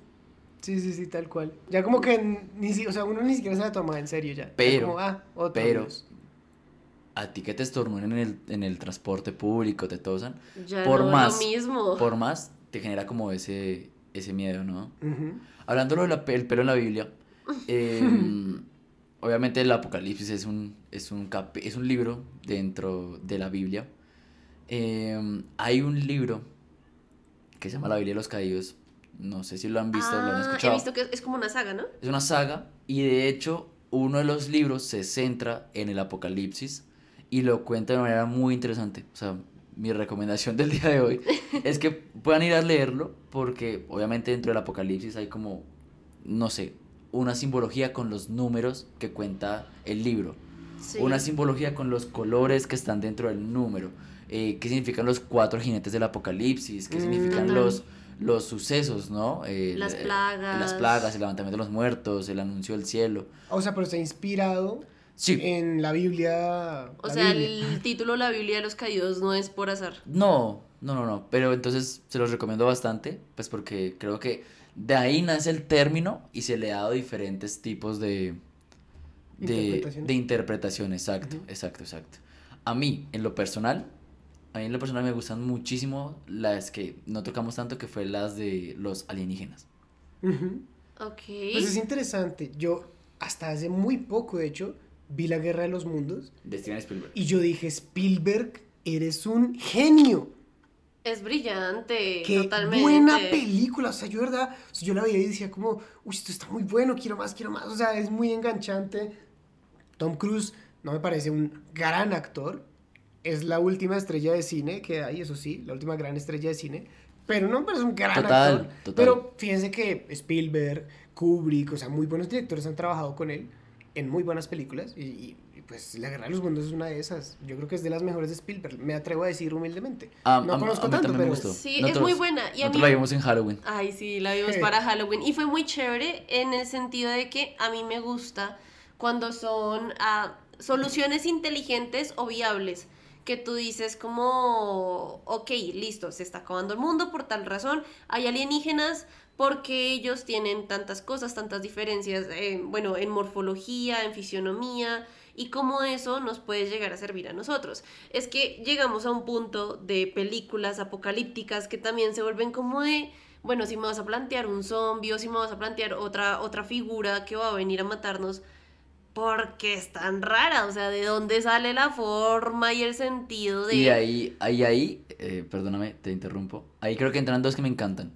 Sí, sí, sí, tal cual. Ya como que ni si, o sea, uno ni siquiera se la toma en serio ya. Ya Pero, como, ah, otro pero- virus. A ti que te estornudan en el, en el transporte público, te tosan, Ya por no más, lo mismo. por más, te genera como ese, ese miedo, ¿no? Ujú. Hablando del pelo en la Biblia, eh, obviamente el Apocalipsis es un, es, un capi- es un libro dentro de la Biblia. Eh, hay un libro que se llama La Biblia de los Caídos. No sé si lo han visto, lo han Ah, escuchado. He visto que es como una saga, ¿no? Es una saga y de hecho uno de los libros se centra en el Apocalipsis y lo cuenta de manera muy interesante. O sea, mi recomendación del día de hoy es que puedan ir a leerlo porque obviamente dentro del Apocalipsis hay como, no sé, una simbología con los números que cuenta el libro. Sí. Una simbología con los colores que están dentro del número. Eh, ¿Qué significan los cuatro jinetes del Apocalipsis? ¿Qué Mm. significan Total. los, los sucesos, no? Eh, Las eh, plagas. Las plagas, el levantamiento de los muertos, el anuncio del cielo. O sea, pero está inspirado Sí. en la Biblia. O la sea, Biblia. el título La Biblia de los Caídos no es por azar. No, no, no, no. Pero entonces se los recomiendo bastante, pues porque creo que de ahí nace el término y se le ha dado diferentes tipos de, de, interpretación, exacto, exacto, exacto. A mí, en lo personal, a mí en lo personal me gustan muchísimo las que no tocamos tanto, que fue las de los alienígenas. Ujú. Ok. Pues es interesante. Yo, hasta hace muy poco, de hecho, vi La Guerra de los Mundos De Steven Spielberg. y yo dije, Spielberg, eres un genio. Es brillante, Qué totalmente. buena película. O sea, yo, verdad, o sea, yo la veía y decía como, uy, esto está muy bueno, quiero más, quiero más. O sea, es muy enganchante. Tom Cruise no me parece un gran actor. Es la última estrella de cine que hay, eso sí, la última gran estrella de cine. Pero no me parece un gran Total, actor. total. Pero fíjense que Spielberg, Kubrick, o sea, muy buenos directores han trabajado con él en muy buenas películas. Y, y- y, pues La Guerra de los Mundos es una de esas. Yo creo que es de las mejores de Spielberg. Me atrevo a decir humildemente. A- no a- conozco a mí tanto, me pero... gustó. Sí, es muy buena. Y a mí- la vimos en Halloween. Ay, sí, la vimos para Halloween. Y fue muy chévere en el sentido de que a mí me gusta cuando son ah, soluciones inteligentes o viables. Que tú dices como, ok, listo, se está acabando el mundo por tal razón. Hay alienígenas porque ellos tienen tantas cosas, tantas diferencias, bueno, en morfología, en fisionomía, y cómo eso nos puede llegar a servir a nosotros. Es que llegamos a un punto de películas apocalípticas que también se vuelven como de, bueno, si me vas a plantear un zombie o si me vas a plantear otra, otra figura que va a venir a matarnos, porque es tan rara, o sea, ¿de dónde sale la forma y el sentido de... Y ahí, ahí, ahí, eh, perdóname, te interrumpo. Ahí creo que entran dos que me encantan.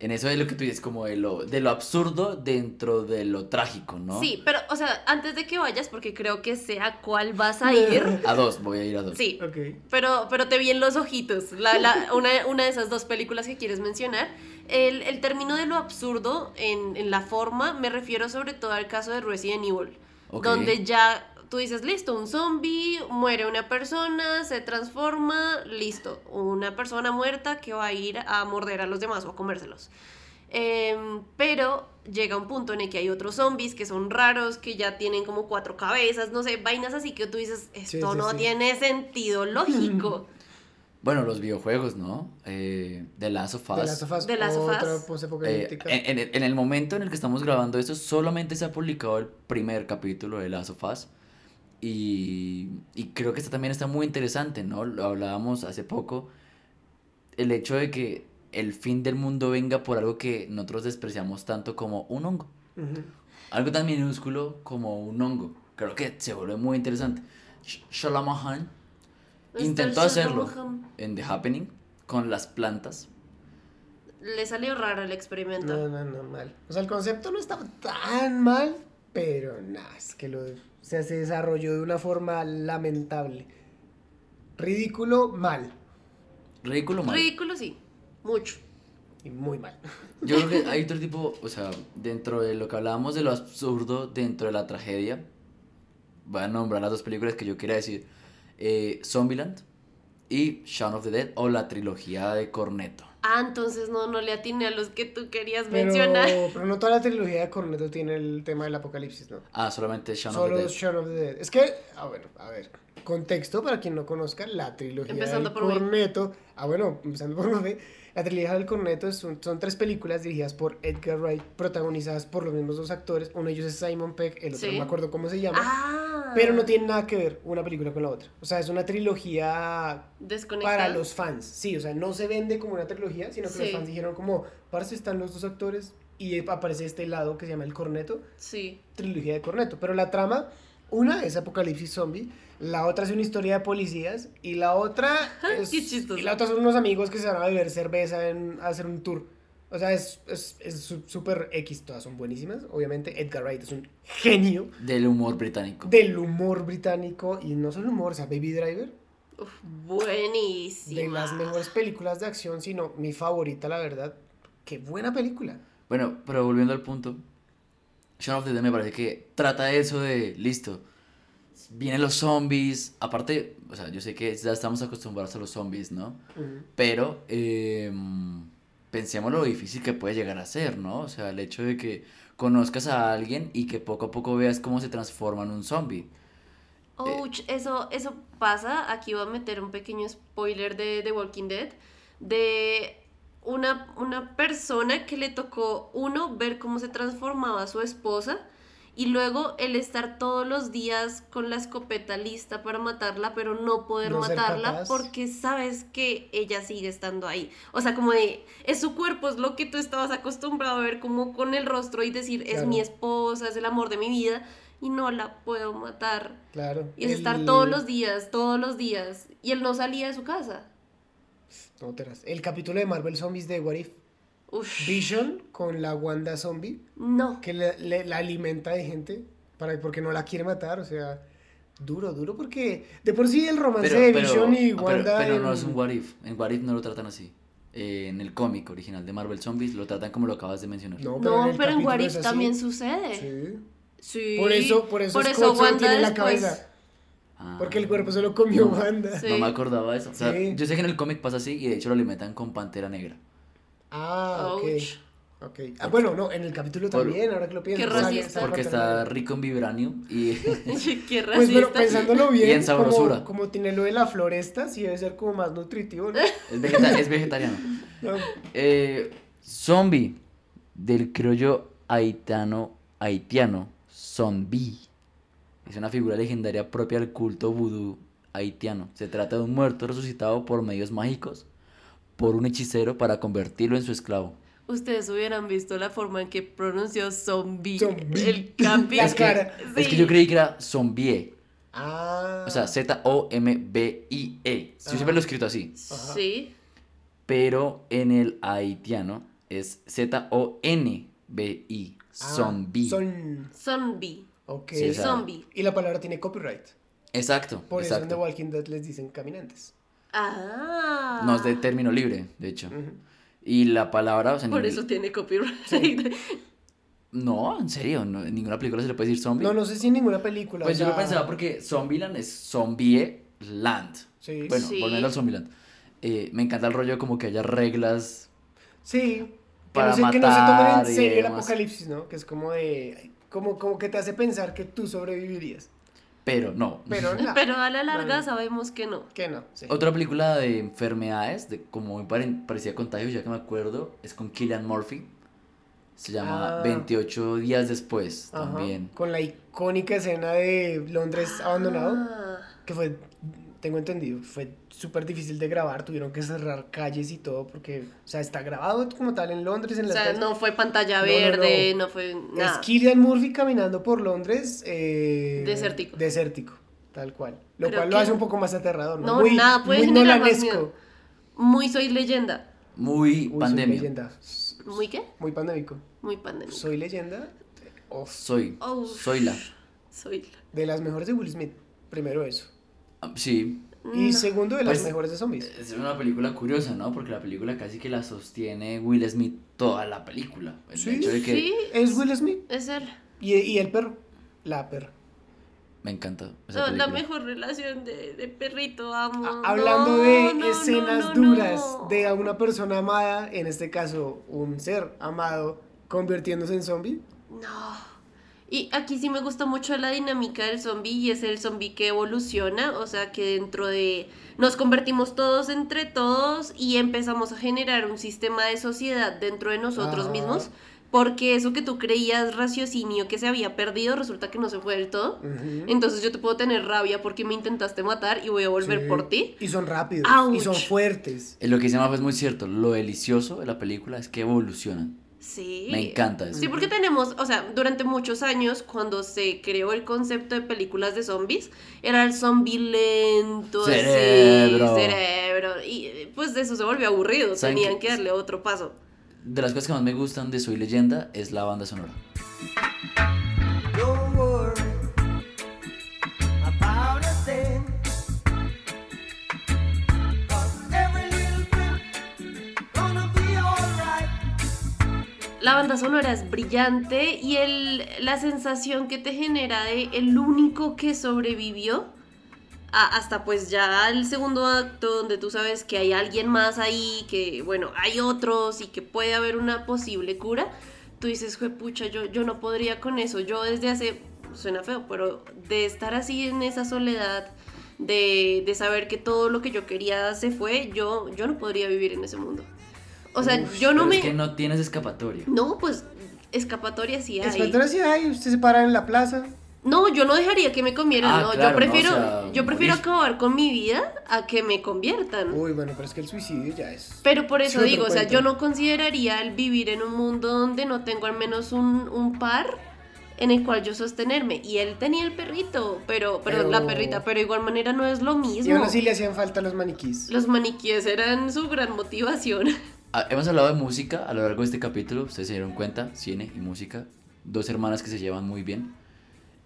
En eso es lo que tú dices, como de lo, de lo absurdo dentro de lo trágico, ¿no? Sí, pero, o sea, antes de que vayas, porque creo que sé a cuál vas a ir. A dos, voy a ir a dos. Sí, Ok. pero, pero te vi en los ojitos, la, la- una, una de esas dos películas que quieres mencionar. El, el término de lo absurdo en, en la forma, me refiero sobre todo al caso de Resident Evil, Ok. donde ya tú dices, listo, un zombie, muere una persona, se transforma, listo, una persona muerta que va a ir a morder a los demás o a comérselos. Em, pero llega un punto en el que hay otros zombies que son raros, que ya tienen como cuatro cabezas, no sé, vainas así que tú dices, esto sí, no sí. tiene sentido lógico. Bueno, los videojuegos, ¿no? Eh, The Last of Us. De las sofás, The Last of otra Us. Eh, en, en- en el momento en el que estamos grabando esto, solamente se ha publicado el primer capítulo de Last of Us. Y, y creo que esto también está muy interesante, ¿no? Lo hablábamos hace poco. El hecho de que el fin del mundo venga por algo que nosotros despreciamos tanto como un hongo. Algo tan minúsculo como un hongo. Creo que se vuelve muy interesante. Sh- Shalamahan intentó hacerlo Shalamahan. en The Happening con las plantas. Le salió raro el experimento. No, no, no, mal. O sea, el concepto no estaba tan mal, pero nada, es que lo, o sea, se desarrolló de una forma lamentable. Ridículo, mal. Ridículo mal. Ridículo, sí. Mucho. Y muy mal. Yo creo que hay otro tipo, o sea, dentro de lo que hablábamos de lo absurdo, dentro de la tragedia, voy a nombrar las dos películas que yo quería decir, eh, Zombieland y Shaun of the Dead, o la trilogía de Corneto. Ah, entonces no, no le atiné a los que tú querías Pero, mencionar. pero no toda la trilogía de Cornetto tiene el tema del apocalipsis, ¿no? Ah, solamente Shaun of the Solo Dead. Shaun of the Dead. Es que, ah, bueno, a ver. Contexto para quien no conozca la trilogía Empezando del por mí. Corneto. Ah, bueno, empezando por mí. La trilogía del Corneto es un- son tres películas dirigidas por Edgar Wright, protagonizadas por los mismos dos actores. Uno de ellos es Simon Peck, el otro Sí. no me acuerdo cómo se llama. Ah. Pero no tiene nada que ver una película con la otra. O sea, es una trilogía para los fans. Sí, o sea, no se vende como una trilogía, sino que los Sí. fans dijeron como, parce, están los dos actores y aparece este lado que se llama el Corneto Sí. trilogía de Corneto. Pero la trama, una es Apocalipsis Zombie, la otra es una historia de policías y la otra es... Qué chistoso. Y la otra son unos amigos que se van a beber cerveza en, a hacer un tour. O sea, es es- es su- súper X, todas son buenísimas. Obviamente Edgar Wright es un genio Del humor británico. del humor británico y no solo humor, o sea, Baby Driver, Uf, buenísima. de las mejores películas de acción, sino mi favorita, la verdad. Qué buena película. Bueno, pero volviendo al punto, Shaun of the Dead me parece que trata eso de, listo, vienen los zombies, aparte, o sea, yo sé que ya estamos acostumbrados a los zombies, ¿no? Pero eh, pensemos lo difícil que puede llegar a ser, ¿no? O sea, el hecho de que conozcas a alguien y que poco a poco veas cómo se transforma en un zombie. Ouch, eso, eso pasa. Aquí voy a meter un pequeño spoiler de The Walking Dead. De una, una persona que le tocó, uno, ver cómo se transformaba su esposa Y luego el estar todos los días con la escopeta lista para matarla, pero no poder No matarla porque sabes que ella sigue estando ahí. O sea, como de, es su cuerpo, es lo que tú estabas acostumbrado a ver como con el rostro y decir, es mi esposa, es el amor de mi vida y no la puedo matar. Claro. Y es el- estar todos los días, todos los días. Y él no salía de su casa. No, teras. El capítulo de Marvel Zombies de What If. Uf, Vision con la Wanda zombie no. que le- le- la alimenta de gente para, porque no la quiere matar. O sea, duro, duro porque de por sí el romance de Vision y ah, pero- Wanda. pero no es un what if. En what if no lo tratan así. Eh, en el cómic original de Marvel Zombies lo tratan como lo acabas de mencionar. No, pero en capítulo What If también sucede. Sí. Sí. Por eso, por eso, Por Wanda tiene la cabeza. Ah. Porque el cuerpo solo comió Wanda. Sí. No me acordaba de eso. O sea, Sí. yo sé que en el cómic pasa así y de hecho lo alimentan con Pantera Negra. Ah, ok. Ouch. Ok. Ah, bueno, no, en el capítulo también, ahora que lo pienso. Qué racista. Porque está rico en vibranium y Qué Pues racista. pero pensándolo bien, Y en sabrosura. Como, como tiene lo de la floresta, sí debe ser como más nutritivo, ¿no? es, vegeta- es vegetariano. No. Eh, zombie del criollo haitiano, haitiano, zombie. Es una figura legendaria propia del culto vudú haitiano. Se trata de un muerto resucitado por medios mágicos por un hechicero para convertirlo en su esclavo. Ustedes hubieran visto la forma en que pronunció zombie. Zombie. El capi. La cara. Es que yo creí que era zombie. Ah. O sea, Z-O-M-B-I-E. Yo siempre lo he escrito así. Sí. Pero en el haitiano es Z-O-N-B-I. ah, Zombie. Son. Zombie. Ok. Sí, Zombie. Y la palabra tiene copyright. Exacto. Por eso en The exacto. Walking Dead les dicen caminantes. Ah. No es de término libre, de hecho. Y la palabra, o sea, Por ningún- eso tiene copyright. No, en serio, no, en ninguna película se le puede decir zombie. No, no sé si en ninguna película. Pues o yo lo pensaba porque Zombieland es Zombie Land. Sí. Bueno, Sí. volviendo al Zombieland. Eh, me encanta el rollo como que haya reglas. Sí. Que, Para no, se, que no se tomen matar en serio el apocalipsis, ¿no? Que es como de. Como, como que te hace pensar que tú sobrevivirías. Pero no. Pero no. Pero a la larga No. sabemos que no. Que no. sí. Otra película de enfermedades, de como muy pare- parecida a Contagio, ya que me acuerdo, es con Killian Murphy. Se llama Ah. 28 días después Ajá. también. Con la icónica escena de Londres abandonado. Ah. Que fue, tengo entendido, fue súper difícil de grabar. Tuvieron que cerrar calles y todo. Porque, o sea, está grabado como tal en Londres. En O sea, calles. no fue pantalla No, no, verde, no. no, fue Es nada. Killian Murphy caminando por Londres. eh, Desértico. Desértico, tal cual. Lo cual lo hace un poco más aterrador, ¿no? No, muy, nada puede muy nolanesco. Muy soy leyenda. Muy Uy, soy pandemia. leyenda. ¿Muy qué? Muy pandémico. Muy pandémico. Soy leyenda. oh, Soy. Oh. Soy la. Soy de las mejores de Will Smith. Primero eso. Sí. Y segundo de las Pues, mejores de zombies. Es una película curiosa, ¿no? Porque la película casi que la sostiene Will Smith toda la película. El Sí, hecho de que Sí, Es Will Smith. es él. Y, y el perro. La perra. me encanta esa No, la mejor relación de, de perrito, amo. A- hablando No, de no, escenas no, no, duras no. de a una persona amada, en este caso un ser amado, convirtiéndose en zombie. No. Y aquí sí me gusta mucho la dinámica del zombie y es el zombie que evoluciona, o sea que dentro de nos convertimos todos entre todos y empezamos a generar un sistema de sociedad dentro de nosotros Ah. mismos, porque eso que tú creías raciocinio que se había perdido resulta que no se fue del todo. Entonces yo te puedo tener rabia porque me intentaste matar y voy a volver Sí. por ti. Y son rápidos. Ouch. Y son fuertes. Eh, Lo que dice Mafa es muy cierto. Lo delicioso de la película es que evolucionan. Sí. Me encanta eso. Sí, porque tenemos, o sea, durante muchos años, cuando se creó el concepto de películas de zombies, era el zombie lento, Cerebro. así, cerebro. Y pues de eso se volvió aburrido, ¿Saben tenían que darle otro paso. De las cosas que más me gustan de Soy Leyenda es la banda sonora. La banda sonora es brillante y el, la sensación que te genera de el único que sobrevivió hasta pues ya el segundo acto donde tú sabes que hay alguien más ahí, que bueno, hay otros y que puede haber una posible cura, tú dices, pucha, yo, yo no podría con eso, yo desde hace, suena feo, pero de estar así en esa soledad, de, de saber que todo lo que yo quería se fue, yo, yo no podría vivir en ese mundo. O sea, yo no Pero me... Es que no tienes escapatoria. No, pues escapatoria sí hay. Escapatoria sí hay, usted se para en la plaza. No, yo no dejaría que me comieran, Ah, no. claro, yo no, prefiero, o sea, yo prefiero morir. acabar con mi vida a que me conviertan. Uy, bueno, pero es que el suicidio ya es. Pero por eso digo, o sea, yo no consideraría el vivir en un mundo donde no tengo al menos un, un par en el cual yo sostenerme. Y él tenía el perrito, pero, pero, Pero- la perrita, pero de igual manera no es lo Y mismo. aún así le hacían falta los maniquís. Los maniquíes eran su gran motivación. Ah, Hemos hablado de música a lo largo de este capítulo, ustedes se dieron cuenta, cine y música, dos hermanas que se llevan muy bien.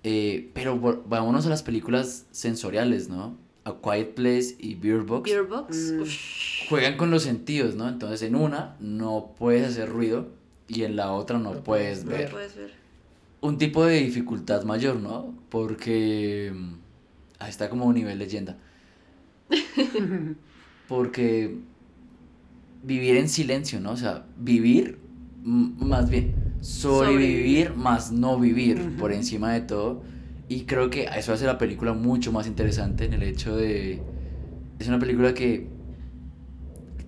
Eh, pero vámonos a las películas sensoriales, ¿no? A Quiet Place y Beer Box Beer Box. Mm. juegan con los sentidos, ¿no? Entonces en una no puedes hacer ruido y en la otra no, No puedes ver. ver. Puedes ver. Un tipo de dificultad mayor, ¿no? Porque mm, ahí está como nivel leyenda. Porque vivir en silencio, ¿no? O sea, vivir más bien sobrevivir más no vivir por encima de todo. Y creo que eso hace la película mucho más interesante en el hecho de es una película que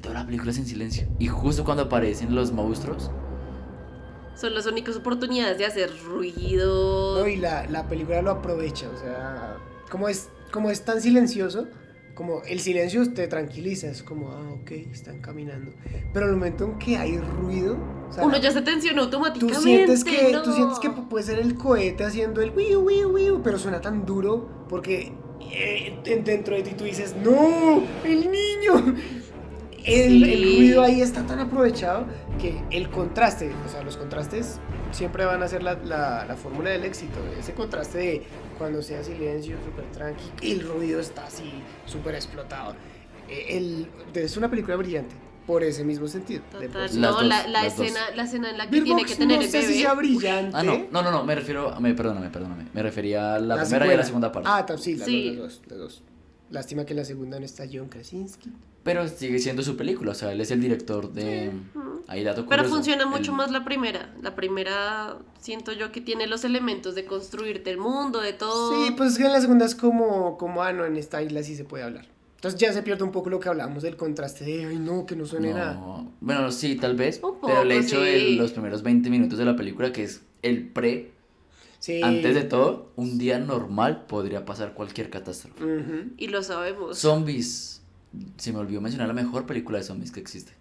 toda la película es en silencio y justo cuando aparecen los monstruos Son las únicas oportunidades de hacer ruido. No, y la, la película lo aprovecha, o sea, como es, como es tan silencioso, como el silencio te tranquiliza, es como, ah, ok, están caminando. Pero el momento en que hay ruido, o sea, Uno ya se tensiona tú automáticamente. sientes que, no. tú sientes que puede ser el cohete haciendo el wiu, wiu, wiu, pero suena tan duro porque eh, en- dentro de ti tú dices, no, el niño. El, ruido ahí está tan aprovechado que el contraste, o sea, los contrastes siempre van a ser la, la, la fórmula del éxito. Ese contraste de cuando sea silencio, súper tranqui, y el ruido está así, súper explotado. Eh, El, es una película brillante, por ese mismo sentido. Total, no, dos, la, la dos. escena, la escena en la que Bird tiene Box que tener no el sé bebé. si sea brillante. Ah, no, no, no, no, me refiero, me, perdóname, perdóname, me refería a la, La primera y a la segunda parte. Ah, sí, las Sí. dos, las dos, las dos. Lástima que en la segunda no está John Krasinski. Pero sigue siendo su película, o sea, él es el director de... Ahí dato Pero curioso, funciona mucho el- más la primera. La primera siento yo que tiene los elementos de construirte el mundo, de todo. Sí, pues es que en la segunda es como, como, ah, no, en esta isla sí se puede hablar. Entonces ya se pierde un poco lo que hablábamos del contraste de, ay, no, que no suene nada. No, bueno, sí, tal vez, Un pero el poco, hecho de sí. los primeros 20 minutos de la película, que es el pre, Sí. antes de todo, un día normal podría pasar cualquier catástrofe. Y lo sabemos. Zombies, se me olvidó mencionar la mejor película de zombies que existe.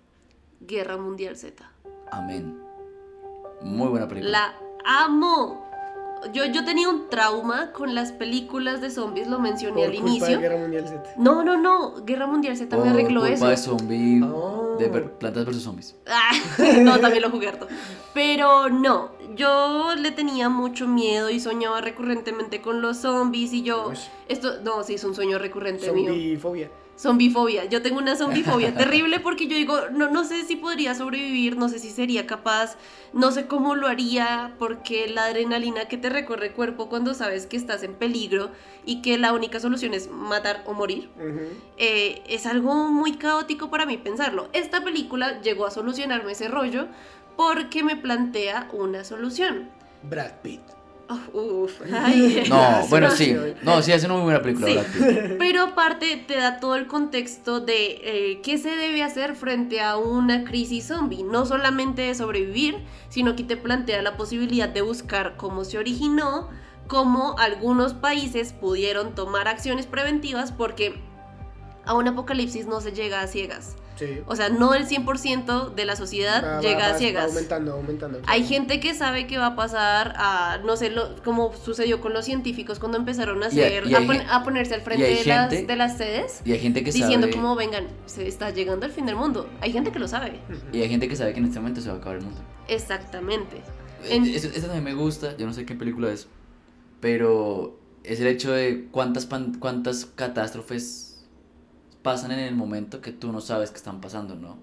Guerra Mundial Z. Amén. Muy buena película. La amo. Yo, yo tenía un trauma con las películas de zombies, lo mencioné Por al culpa de inicio. Guerra Mundial Z. No, no, no. Guerra Mundial Z me arregló culpa eso. de zombie, Oh. de plantas versus zombies. Ah, no, también lo jugué harto. Pero no, yo le tenía mucho miedo y soñaba recurrentemente con los zombies y yo... Uy. Esto, no, sí, es un sueño recurrente mío. Zombifobia. Yo tengo una zombifobia terrible porque yo digo, no, no sé si podría sobrevivir, no sé si sería capaz, no sé cómo lo haría, porque la adrenalina que te recorre el cuerpo cuando sabes que estás en peligro y que la única solución es matar o morir, eh, es algo muy caótico para mí pensarlo. Esta película llegó a solucionarme ese rollo porque me plantea una solución. Brad Pitt. Uf, uf, ay. No, bueno, sí. No, sí, es una muy buena película. Sí. Pero aparte te da todo el contexto de eh, qué se debe hacer frente a una crisis zombie. No solamente de sobrevivir, sino que te plantea la posibilidad de buscar cómo se originó, cómo algunos países pudieron tomar acciones preventivas porque a un apocalipsis no se llega a ciegas. Sí. O sea, no el 100% de la sociedad Va- llega va- a va ciegas. aumentando, aumentando. Hay gente que sabe que va a pasar a, no sé, lo, como sucedió con los científicos cuando empezaron a Y hay- hacer, y a, pon- a ponerse al frente de las, gente- de las sedes, Y hay gente que diciendo sabe... como, vengan, se está llegando el fin del mundo. Hay gente que lo sabe. Y hay gente que sabe que en este momento se va a acabar el mundo. Exactamente. En- Eh, Esa esa también me gusta, yo no sé qué película es, pero es el hecho de cuántas, pan- cuántas catástrofes pasan en el momento que tú no sabes que están pasando, ¿no?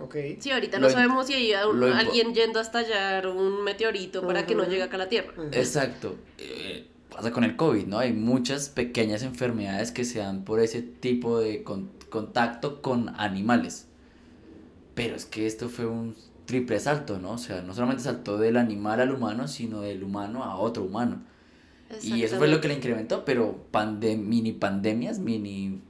Ok. Sí, ahorita Lo no sabemos si hay alguien yendo a estallar un meteorito para que no llegue acá a la Tierra. Exacto. Eh, pasa con el COVID, ¿no? Hay muchas pequeñas enfermedades que se dan por ese tipo de con- contacto con animales. Pero es que esto fue un triple salto, ¿no? O sea, no solamente saltó del animal al humano, sino del humano a otro humano. Y eso fue lo que le incrementó, pero pande- mini pandemias, mini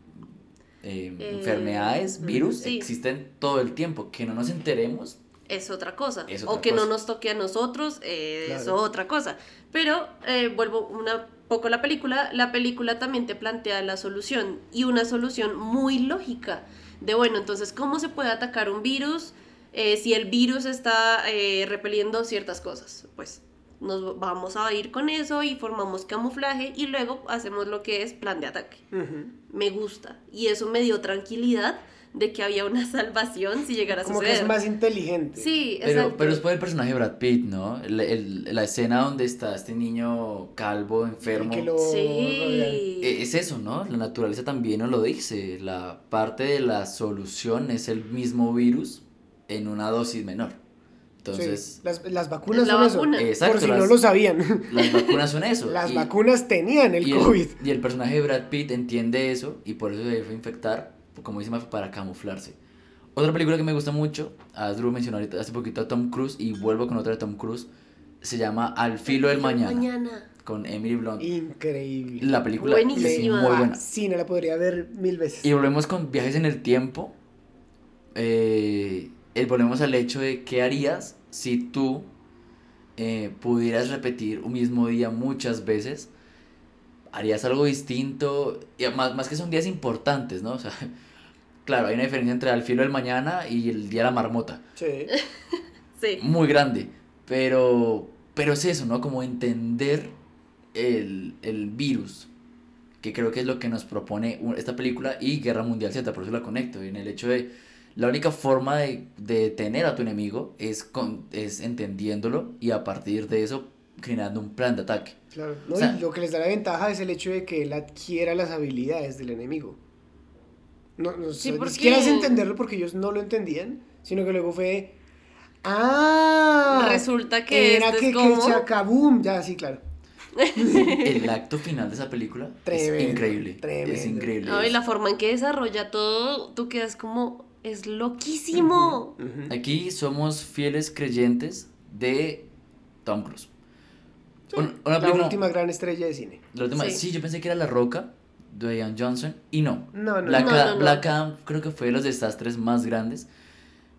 eh, Eh, enfermedades, virus, sí. existen todo el tiempo. Que no nos enteremos, es otra cosa. Es o que no nos toque a nosotros eh, es otra cosa. Pero eh, vuelvo una poco a la película. La película también te plantea la solución y una solución muy lógica. De bueno, entonces, ¿cómo se puede atacar un virus eh, si el virus está eh, repeliendo ciertas cosas? Pues nos vamos a ir con eso y formamos camuflaje y luego hacemos lo que es plan de ataque Ujú. me gusta. Y eso me dio tranquilidad de que había una salvación si llegara a Como que suceder. es más inteligente. Sí, Pero, exacto. pero es por el personaje de Brad Pitt, ¿no? El- el- la escena donde está este niño calvo, enfermo. que lo- Sí. Eh, Es eso, ¿no? La naturaleza también nos lo dice. La parte de la solución es el mismo virus en una dosis menor. Entonces, Sí, las, las vacunas La son vacuna. eso. Exacto, por si no las- lo sabían. las vacunas son eso. Las y- vacunas tenían el y COVID. y el personaje de Brad Pitt entiende eso y por eso se debe infectar, como dice para camuflarse. Otra película que me gusta mucho, a Drew mencionó ahorita hace poquito a Tom Cruise y vuelvo con otra de Tom Cruise, se llama Al filo del mañana, Mañana. con Emily Blunt. Increíble. La película es Buenísima. muy buena. Sí, no la podría ver mil veces. Y volvemos con viajes en el tiempo. Eh, eh, volvemos al hecho de qué harías si tú eh, pudieras repetir un mismo día muchas veces. ¿Harías algo distinto? Y más, más que son días importantes, ¿no? O sea, claro, hay una diferencia entre al filo del mañana y el día de la marmota. Sí. Sí. Muy grande. Pero, pero es eso, ¿no? Como entender el, el virus. Que creo que es lo que nos propone esta película y Guerra Mundial Z, por eso la conecto. En el hecho de la única forma de, de detener a tu enemigo es, con, es entendiéndolo y a partir de eso creando un plan de ataque. Claro. ¿no? O sea- y lo que les da la ventaja es el hecho de que él adquiera las habilidades del enemigo. No, no, o sea, porque- Ni siquiera es entenderlo porque ellos no lo entendían, sino que luego fue. ¡Ah! Resulta que Era este que, es como- que chacabum. Ya, sí, claro. El acto final de esa película Tremendo, es increíble. Es increíble. No, y Es- la forma en que desarrolla todo, tú quedas como, es loquísimo. Aquí somos fieles creyentes de Tom Cruise. Un- una La película- última gran estrella de cine. La última, Sí. sí. yo pensé que era La Roca, de Ian Johnson, y no. No, no, Black, no. Black Adam creo que fue de los desastres más grandes.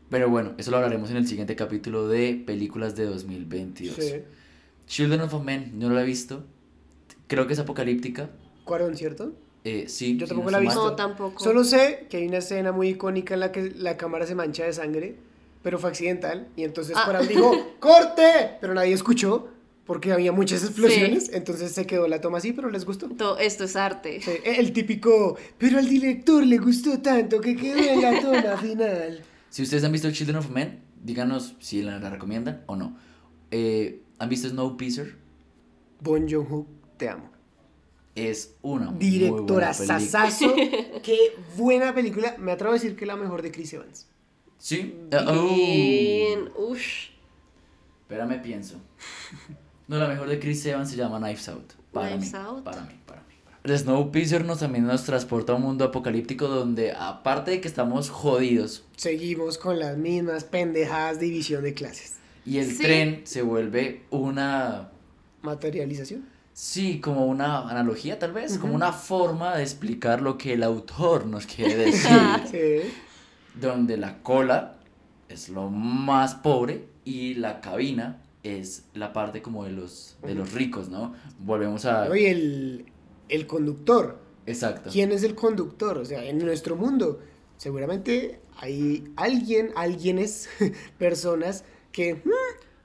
Pero bueno, eso lo hablaremos en el siguiente capítulo de películas de 2022. Sí. Children of Men, no lo he visto. Creo que es apocalíptica. Cuarón, ¿cierto? Eh, sí, Yo tampoco la he visto. No, tampoco. Solo sé que hay una escena muy icónica en la que la cámara se mancha de sangre, pero fue accidental. Y entonces Ah. Cuarón dijo, ¡corte! Pero nadie escuchó porque había muchas explosiones. Entonces se quedó la toma así, pero les gustó. To- Esto es arte. Sí, el típico, pero al director le gustó tanto que quedó en la toma final. Si ustedes han visto Children of Men, díganos si la, la recomiendan o no. Eh, ¿Han visto Snowpiercer? Bon Joon-ho, te amo. Es una Directora buena película. sasazo. Qué buena película. Me atrevo a decir que es la mejor de Chris Evans. Sí. Oh. Bien, ush. Espérame, pienso. No, la mejor de Chris Evans se llama Knives Out. Para Knives mí, Out. Para mí, para mí. para mí. Snowpiercer nos también nos transporta a un mundo apocalíptico donde, aparte de que estamos jodidos Seguimos con las mismas pendejadas de división de clases. y el Sí. tren se vuelve una. Materialización. Sí, como una analogía, tal vez. Como una forma de explicar lo que el autor nos quiere decir. Sí. donde la cola es lo más pobre y la cabina es la parte como de los, de los ricos, ¿no? Volvemos a... Y el, el conductor. Exacto. ¿Quién es el conductor? O sea, en nuestro mundo, seguramente hay alguien, alguienes, personas que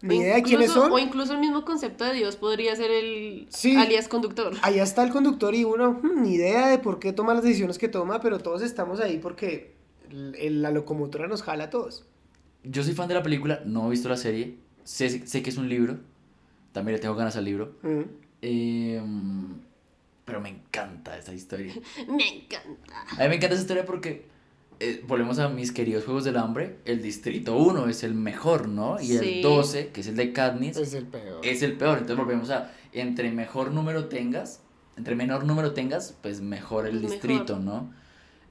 ni O idea de quiénes incluso- son. O incluso el mismo concepto de Dios podría ser el Sí. alias conductor. Allá está el conductor y uno hmm, ni idea de por qué toma las decisiones que toma, pero todos estamos ahí porque la locomotora nos jala a todos. Yo soy fan de la película, no he visto la serie, sé, sé que es un libro, también le tengo ganas al libro, Mm. eh, pero me encanta esa historia. Me encanta. A mí me encanta esa historia porque eh, volvemos a mis queridos Juegos del Hambre, el Distrito 1 es el mejor, ¿no? Y Sí. el 12, que es el de Katniss, Es el peor. es el peor. Entonces volvemos a, entre mejor número tengas, entre menor número tengas, pues mejor el Mejor. distrito, ¿no?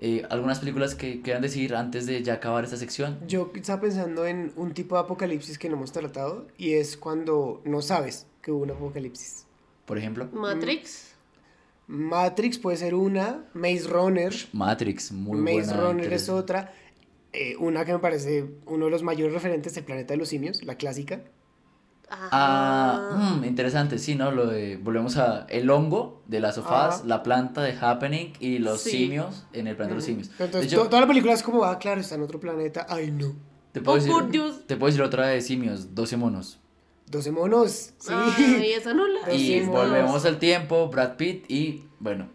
Eh, algunas películas que quieran decir antes de ya acabar esta sección. Yo estaba pensando en un tipo de apocalipsis que no hemos tratado y es cuando no sabes que hubo un apocalipsis. Por ejemplo, Matrix. Matrix puede ser una, Maze Runner, Matrix, muy Maze buena. Runner es otra. Eh, una que me parece uno de los mayores referentes del planeta de los simios, la clásica. Ah, mm, interesante, sí, ¿no? Lo de, volvemos a el hongo de las sofás, Ajá. la planta de Happening y los Sí. simios en el planeta de los simios. Entonces, De hecho, to- toda la película es como, ah, claro, está en otro planeta. Ay, no. te puedo Oh, decir, por Dios. te puedo decir otra de simios, 12 monos. 12 monos. Sí. Ay, esa no la Y volvemos al tiempo, Brad Pitt y bueno,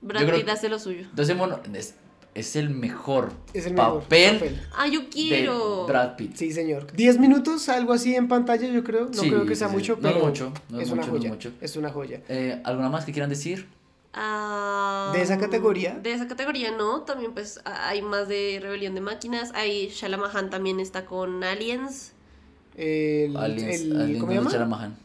Brad Pitt hace lo suyo. 12 monos es, es el mejor Es el mejor papel, papel. Ah, yo de quiero. Brad Pitt. Sí, señor. 10 minutos, algo así en pantalla, yo creo. No Sí, creo que sea sí, mucho, no es pero mucho, no es una mucho, no es joya. mucho. Es una joya. Eh, ¿Alguna más que quieran decir? Ah, ¿De esa categoría? De esa categoría no, también pues hay más de Rebelión de Máquinas, hay Shalamahan también está con Aliens. El, Aliens, el- Aliens ¿Cómo se llama? Shyamalan.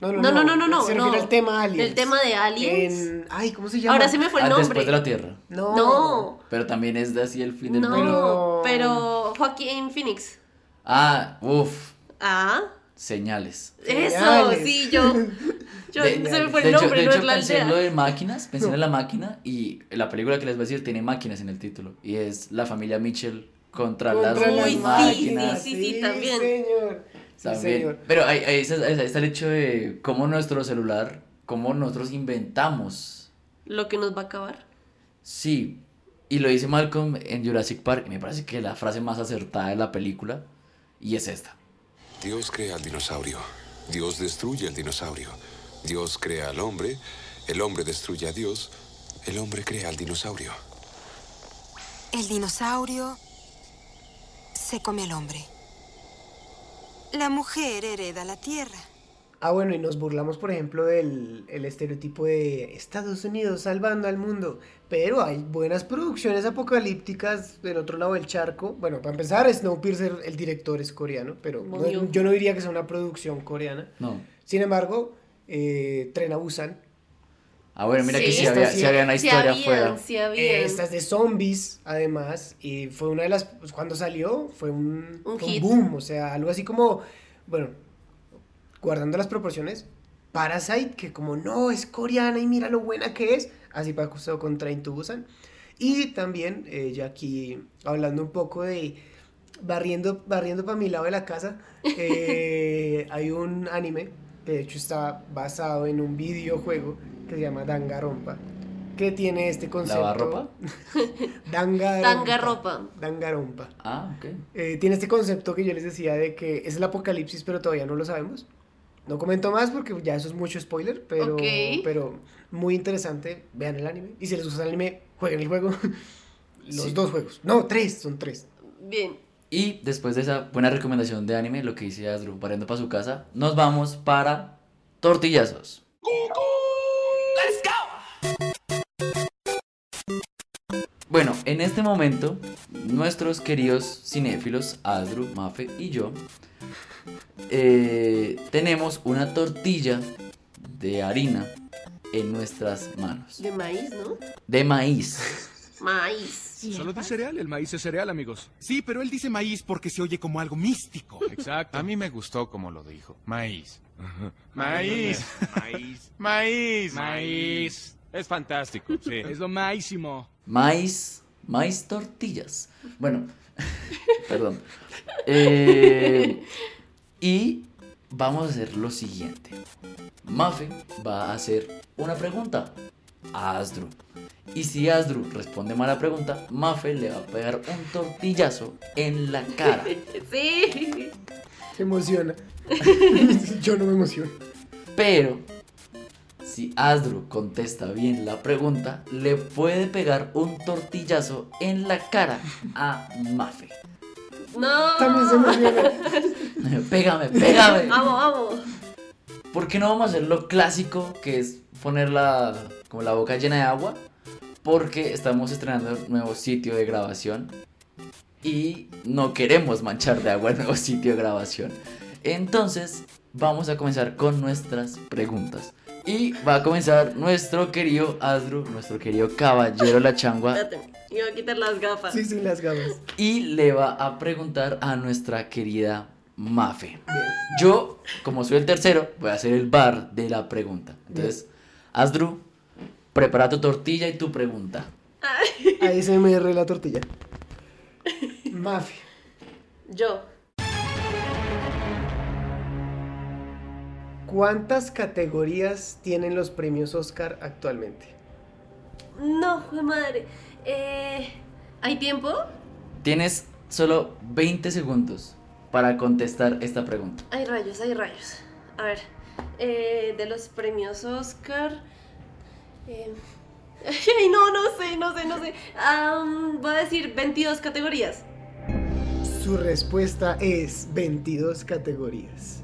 No, no, no, no, no. Se no. refiere al tema Aliens. Del tema de Aliens. En- Ay, ¿cómo se llama? Ahora se me fue el Ah, nombre. después de la Tierra. No. No, Pero también es de así el fin del no, mundo. pero Joaquín Phoenix. Ah, uff, Ah, señales. eso, Señales. sí, yo. yo De- se me fue el hecho, nombre, de no hecho, es la pensé en aldea. lo de máquinas, pensé en la máquina y la película que les voy a decir tiene máquinas en el título y es la familia Mitchell contra, Contra las las Uy, sí, máquinas. sí, sí, también. señor. También. Pero ahí, ahí está, ahí está el hecho de cómo nuestro celular, cómo nosotros inventamos. Lo que nos va a acabar. Sí, y lo dice Malcolm en Jurassic Park y me parece que la frase más acertada de la película y es esta. Dios crea al dinosaurio. Dios destruye al dinosaurio. Dios crea al hombre. El hombre destruye a Dios. El hombre crea al dinosaurio. El dinosaurio se come al hombre. La mujer hereda la tierra. Ah, bueno, y nos burlamos, por ejemplo, del el estereotipo de Estados Unidos salvando al mundo. Pero hay buenas producciones apocalípticas del otro lado del charco. Bueno, para empezar, Snowpiercer, el director es coreano, pero no- yo no diría que sea una producción coreana. No. Sin embargo, eh, Tren a Busan. Ah, bueno, mira que Sí, sí esta había, sí- sí había una Sí historia afuera. sí. Eh, esta es de zombies, además, y fue una de las, pues, cuando salió, fue un, Un fue hit. boom, o sea, algo así como, bueno, guardando las proporciones, Parasite, que como no, es coreana y mira lo buena que es, así pasó con Train to Busan, y también, eh, ya aquí hablando un poco de barriendo, barriendo para mi lado de la casa, eh, hay un anime, que de hecho está basado en un videojuego, que se llama Danganronpa, que tiene este concepto. ¿Lavarropa? Danganronpa. Danganropa. Danganronpa. Ah, ok. Eh, tiene este concepto que yo les decía de que es el apocalipsis, pero todavía no lo sabemos. No comento más porque ya eso es mucho spoiler, pero, Ok. pero muy interesante. Vean el anime. Y si les gusta el anime, jueguen el juego. Los Sí. dos juegos. No, tres, son tres. Bien. Y después de esa buena recomendación de anime, lo que dice Asdru, pariendo para su casa, nos vamos para tortillazos. Bueno, en este momento, nuestros queridos cinéfilos, Asdru, Mafe y yo, eh, tenemos una tortilla de harina en nuestras manos. De maíz, ¿no? De maíz. Maíz. Solo de cereal, el maíz es cereal, amigos. Sí, pero él dice maíz porque se oye como algo místico. Exacto. A mí me gustó como lo dijo. Maíz. Maíz. Maíz. Maíz. Maíz. Es fantástico, sí. Es lo máximo. Maíz, maíz tortillas. Bueno, perdón. Eh, y vamos a hacer lo siguiente. Mafe va a hacer una pregunta a Asdru. Y si Asdru responde mal a la pregunta, Mafe le va a pegar un tortillazo en la cara. Sí. Se emociona. yo no me emociono. Pero, si Asdru contesta bien la pregunta, le puede pegar un tortillazo en la cara a Mafe. No. También se emociona. pégame, pégame. Vamos, vamos. ¿Por qué no vamos a hacer lo clásico que es poner la, como la boca llena de agua? Porque estamos estrenando un nuevo sitio de grabación y no queremos manchar de agua el nuevo sitio de grabación. Entonces, vamos a comenzar con nuestras preguntas. Y va a comenzar nuestro querido Asdru, nuestro querido caballero La Changua, Espérate. Iba a quitar las gafas. Sí, sí, las gafas. y le va a preguntar a nuestra querida Mafe. Yo, como soy el tercero, voy a hacer el bar de la pregunta. Entonces, Asdru, prepara tu tortilla y tu pregunta. ASMR la tortilla. Mafi. Yo. ¿Cuántas categorías tienen los premios Oscar actualmente? No, madre. Eh, ¿Hay tiempo? Tienes solo 20 segundos para contestar esta pregunta. Hay rayos, hay rayos. A ver, eh, de los premios Oscar. Eh, ay, no, no sé, no sé, no sé. Am, voy a decir 22 categorías. Su respuesta es 22 categorías.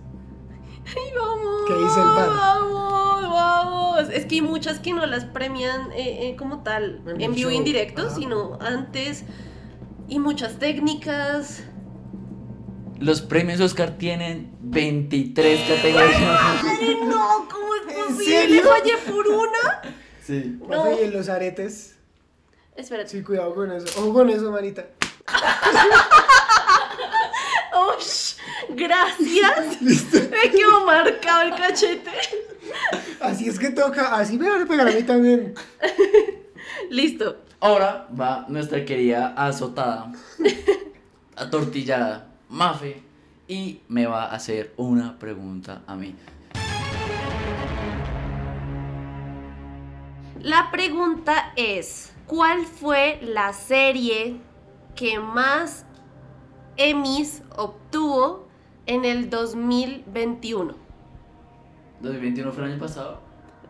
¡Ay, vamos! ¿Qué dice el bar? ¡Vamos! ¡Vamos! Es que hay muchas que no las premian eh, eh, como tal En en, vivo show. indirecto, sino antes. Y muchas técnicas. Los premios Oscar tienen 23 categorías. ¡Ay, no! ¿Cómo es ¿En posible? serio? ¡Fallé por una! Sí. No. Mafi, ¿y en los aretes? Espérate. Sí, cuidado con eso. Ojo con eso, manita. ¡Ush! ¡Gracias! Me quedó marcado el cachete. Así es que toca. Así me van a pegar a mí también. Listo. Ahora va nuestra querida azotada, atortillada, Mafe, y me va a hacer una pregunta a mí. La pregunta es: ¿Cuál fue la serie que más Emmys obtuvo en el 2021? ¿2021 fue el año pasado?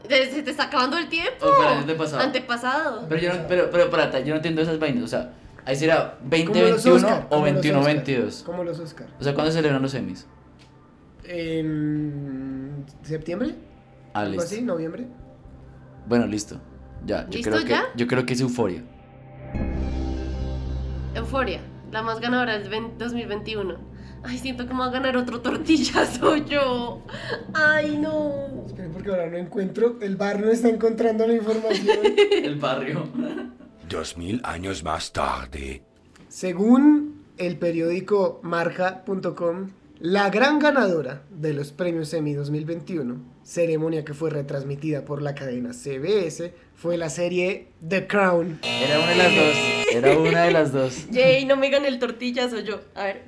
¿Te- ¿Se te está acabando el tiempo? ¿O fue el antepasado? Antepasado. Pero yo no, pero, pero, espérate, yo no entiendo esas vainas, o sea, ahí será Como los 2021 Oscar, o como los 21-22. Oscar, Como los Oscar. O sea, ¿cuándo se celebran los Emmys? ¿En septiembre? Ah, ¿Algo listo. así? ¿Noviembre? Bueno, listo. Ya, yo ¿Listo creo que ya? yo creo que es euforia. Euforia, la más ganadora del 20 2021. Ay, siento que me va a ganar otro tortillazo yo. Ay, no. Esperen porque ahora no encuentro. El bar no está encontrando la información. El barrio. Dos mil años más tarde. Según el periódico marca.com, la gran ganadora de los premios Emmy 2021, ceremonia que fue retransmitida por la cadena CBS, fue la serie The Crown. Era una de las dos. Era una de las dos. Jay, no me gané el tortillazo yo. A ver.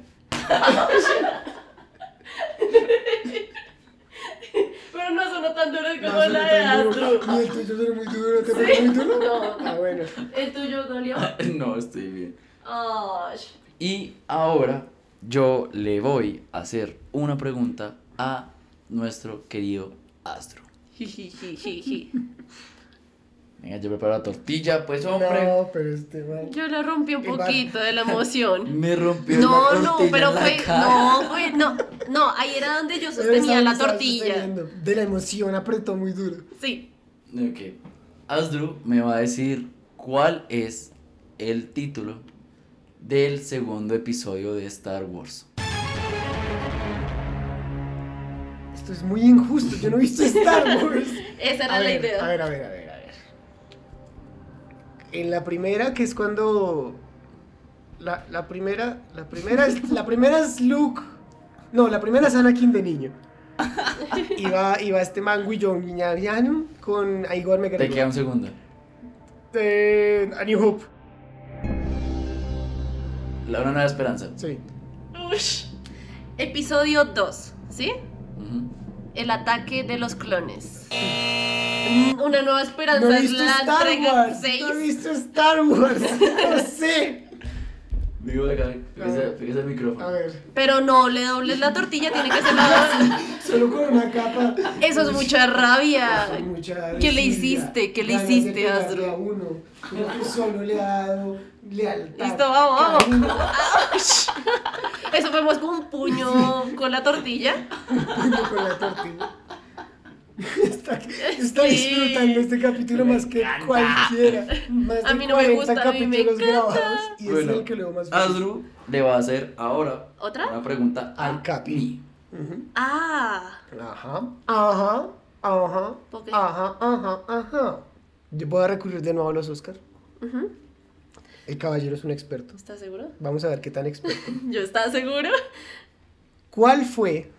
Pero no sonó tan duro como No, la de. Astro. Y el tuyo sonó muy duro, ¿te parece muy duro? No. Ah, bueno. ¿El tuyo dolió? No, estoy bien. Y ahora yo le voy a hacer una pregunta a nuestro querido Astro. Venga, yo preparo la tortilla, pues hombre. No, pero este man. Yo le rompí un poquito de la emoción. Me rompió No, la no, tortilla pero en la fue. cara. No, fue. No, no, ahí era donde yo Pero sostenía la tortilla. De la emoción apretó muy duro. Sí. Ok. Asdru me va a decir cuál es el título del segundo episodio de Star Wars. Esto es muy injusto. Yo no he visto Star Wars. Esa era A la ver, idea. A ver, a ver, a ver, a ver. En la primera, que es cuando. La, la primera. La primera es. La primera es Luke. No, la primera es Anakin de niño. Iba, iba este man Guillón Guiñariano con Igor Te McGregor. queda un segundo. De A New Hope. La una nueva esperanza. Sí. Ush. Episodio 2, ¿sí? Ujú. El ataque de los clones. Una nueva esperanza No he es visto la Star entrega Wars. 6. No he visto Star Wars. No sé. Digo acá, fíjese, fíjese el A micrófono. ver. Pero no le dobles la tortilla, tiene que ser la Solo con una capa. Eso es mucha rabia. Eso es mucha ¿Qué le hiciste? ¿Qué le hiciste, Astro? a uno. Uno que solo le ha dado lealtad. Listo, vamos, vamos. Eso fue más como un puño con la tortilla. puño con la tortilla. Está, está Sí. disfrutando este capítulo más que cualquiera. Más de A mí no me 40 gusta, a mí me capítulos encanta. grabados y es Bueno, el que leo más feliz. Asdru le va a hacer ahora ¿Otra? una pregunta Al al Capi. Capi. Ujú. Ah. Ajá, ajá, ajá, ajá, ajá, ajá. Yo puedo recurrir de nuevo a los Oscar. Ujú. El caballero es un experto. ¿Estás seguro? Vamos a ver qué tan experto. ¿Yo estaba seguro? ¿Cuál fue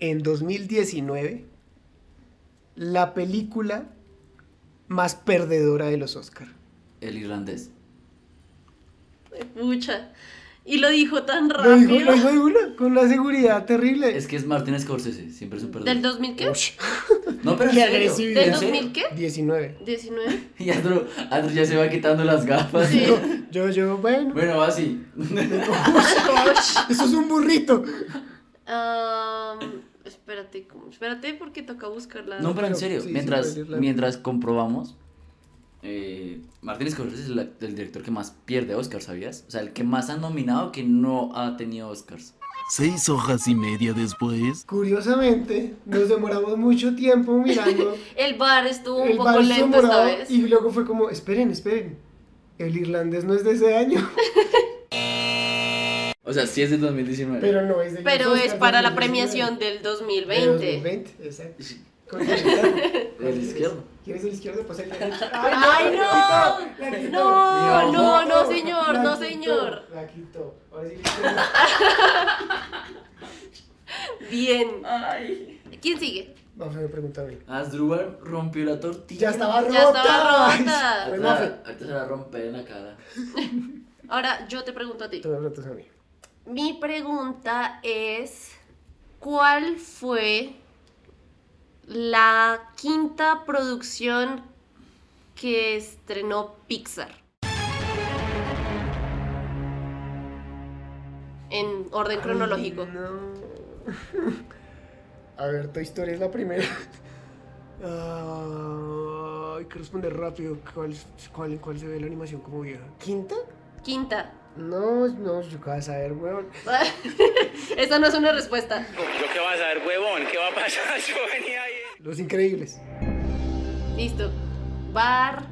en 2019 la película más perdedora de los Oscar? El irlandés. Pucha. Y lo dijo tan Lo rápido. dijo, lo dijo de una, con una seguridad terrible. Es que es Martin Scorsese, siempre es un perdedor. ¿Del 2000 qué? No, pero Qué agresividad. ¿Del ¿en serio? 2000 qué? 19. 19. Y Andrew, Andrew ya se va quitando las gafas. Sí. Yo, yo, bueno. Bueno, va así. Eso es un burrito. Am, espérate, ¿cómo? espérate porque toca buscarla. No, pero en serio, sí, mientras, mientras comprobamos, eh, Martin Scorsese es la- el director que más pierde Oscars, ¿sabías? O sea, el que más han nominado que no ha tenido Oscars. Seis hojas y media después. Curiosamente, nos demoramos mucho tiempo mirando. El bar estuvo un el poco lento esta vez. y luego fue como, esperen, esperen. El irlandés no es de ese año, O sea, sí es del 2019. pero no es de los Pero es para la 2019. premiación del De 2020. 2020, exacto. Con el izquierdo. Izquierdo. ¿Quieres el izquierdo? Pues el derecho. ¡Ay, no! La. No, no, no, señor, no, señor. La quitó. Ahora sí. Bien. ¿Quién sigue? Vamos a ver, pregúntame. Asdrúbal rompió la tortilla. Ya estaba rota. Ya estaba rota. Pues, Mafe. ahorita se la rompe en la cara. Ahora yo te pregunto a ti. Tú me preguntas a mí. Mi pregunta es, ¿cuál fue la quinta producción que estrenó Pixar? En orden cronológico. A ver, Toy Story es la primera. Ah, hay que responder rápido. ¿Cuál, cuál, ¿Cuál se ve la animación como vieja? ¿Quinta? Quinta. No, no, yo qué vas a ver, weón. Esa no es una respuesta. ¿Yo qué vas a ver, huevón? ¿Qué va a pasar? Yo venía ahí. Los Increíbles. Listo. Bar.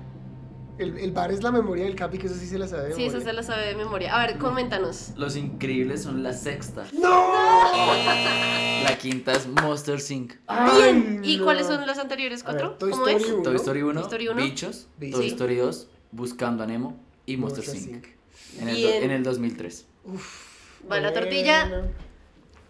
El, el bar es la memoria del Capi, que eso sí se la sabe. de Sí, esa memoria. se la sabe de memoria. A ver, coméntanos. Los increíbles son la sexta. ¡No! La quinta es Monster Inc. Bien. ¿Y no. cuáles son las anteriores A ver, cuatro? Toy ¿Cómo Story es? uno. Toy Story 1, Toy Story uno. Bichos, Bichos. Toy Sí. Story 2, Buscando a Nemo y Monster, Monster Inc. Inc. En el, do- Bien. en el 2003. Va la tortilla. Bueno.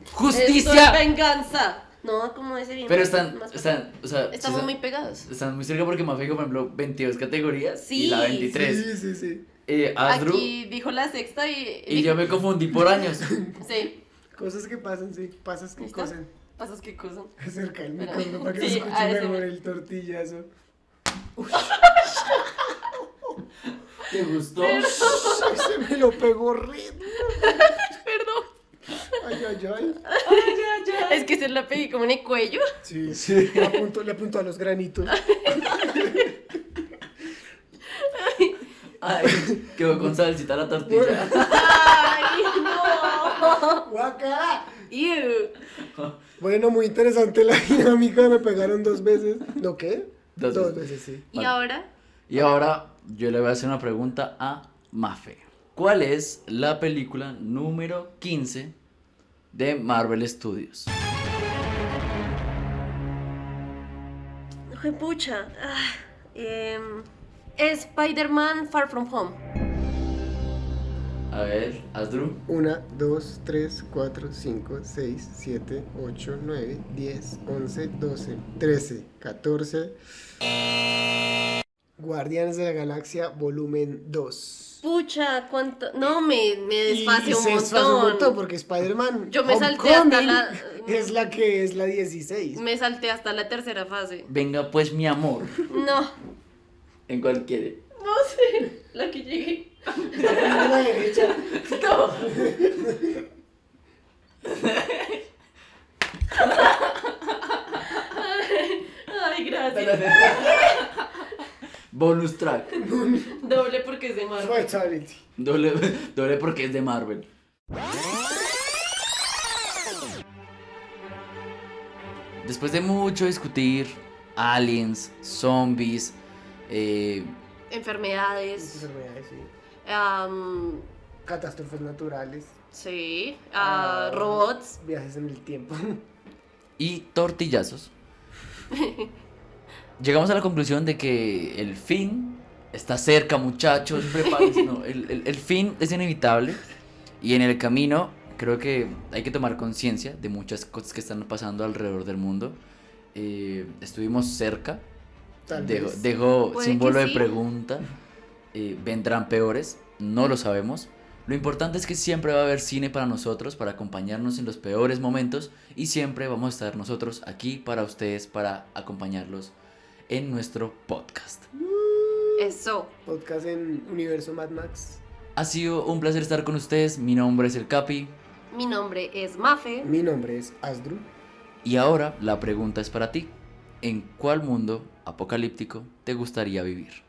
Esto ¡Justicia! es venganza. No, como ese bien. Pero están, más- están, o sea, Estamos sí muy pegados. Están muy cerca porque Mafe dijo, por ejemplo, 22 categorías Sí, y la 23. Sí, sí, sí. Eh, Asdru Aquí dijo la sexta y. y yo me confundí por años. Sí. Cosas que pasan, sí. Pasas que cosen. Pasas qué cosa. Acerca el micrófono para que sí, se escuche mejor me- el tortillazo. ¿Te gustó? Se me lo pegó re. Perdón. Ay, ay, ay. Es que se la pegué como en el cuello. Sí, sí. Le apunto, le apunto a los granitos. Ay, quedó con salsita la tortilla. ¡Ay, no! ¡Guaca! Ew. Bueno, muy interesante la dinámica. Me pegaron dos veces. ¿No qué? Dos Dos veces. veces, sí. ¿Y Vale. ahora? Y ahora yo le voy a hacer una pregunta a Mafe. ¿Cuál es la película número 15 de Marvel Studios? Ay, pucha. Ah, em, Spider-Man Far From Home. A ver, Asdru. Una, dos, tres, cuatro, cinco, seis, siete, ocho, nueve, diez, once, doce, trece, catorce. Guardianes de la Galaxia, volumen 2. Pucha, cuánto. No, me, me desfase un se desfasa un montón. porque Spider-Man Yo me salté hasta la- es la que es la 16. Me salté hasta la tercera fase. Venga pues mi amor. No, ¿En cuál quiere? no sé. La que llegué. A la derecha. No. Ay, gracias. Bonus track. Doble porque es de Marvel. Doble, doble porque es de Marvel. Después de mucho discutir, aliens, zombies, eh, Enfermedades. Enfermedades, sí. Catástrofes naturales. sí. ah, Ah, robots. Viajes en el tiempo. y tortillazos, llegamos a la conclusión de que el fin está cerca, muchachos, prepárense. no, el, el- el fin es inevitable y en el camino creo que hay que tomar conciencia de muchas cosas que están pasando alrededor del mundo. Eh, estuvimos cerca, Tal dejo, vez. dejo símbolo que de sí. pregunta, eh, vendrán peores, no lo sabemos. Lo importante es que siempre va a haber cine para nosotros, para acompañarnos en los peores momentos y siempre vamos a estar nosotros aquí para ustedes, para acompañarlos en nuestro podcast. Eso. Podcast en Universo Mad Max. Ha sido un placer estar con ustedes, mi nombre es el Capi Mi nombre es Mafe. Mi nombre es Asdru. y ahora la pregunta es para ti. ¿En cuál mundo apocalíptico te gustaría vivir?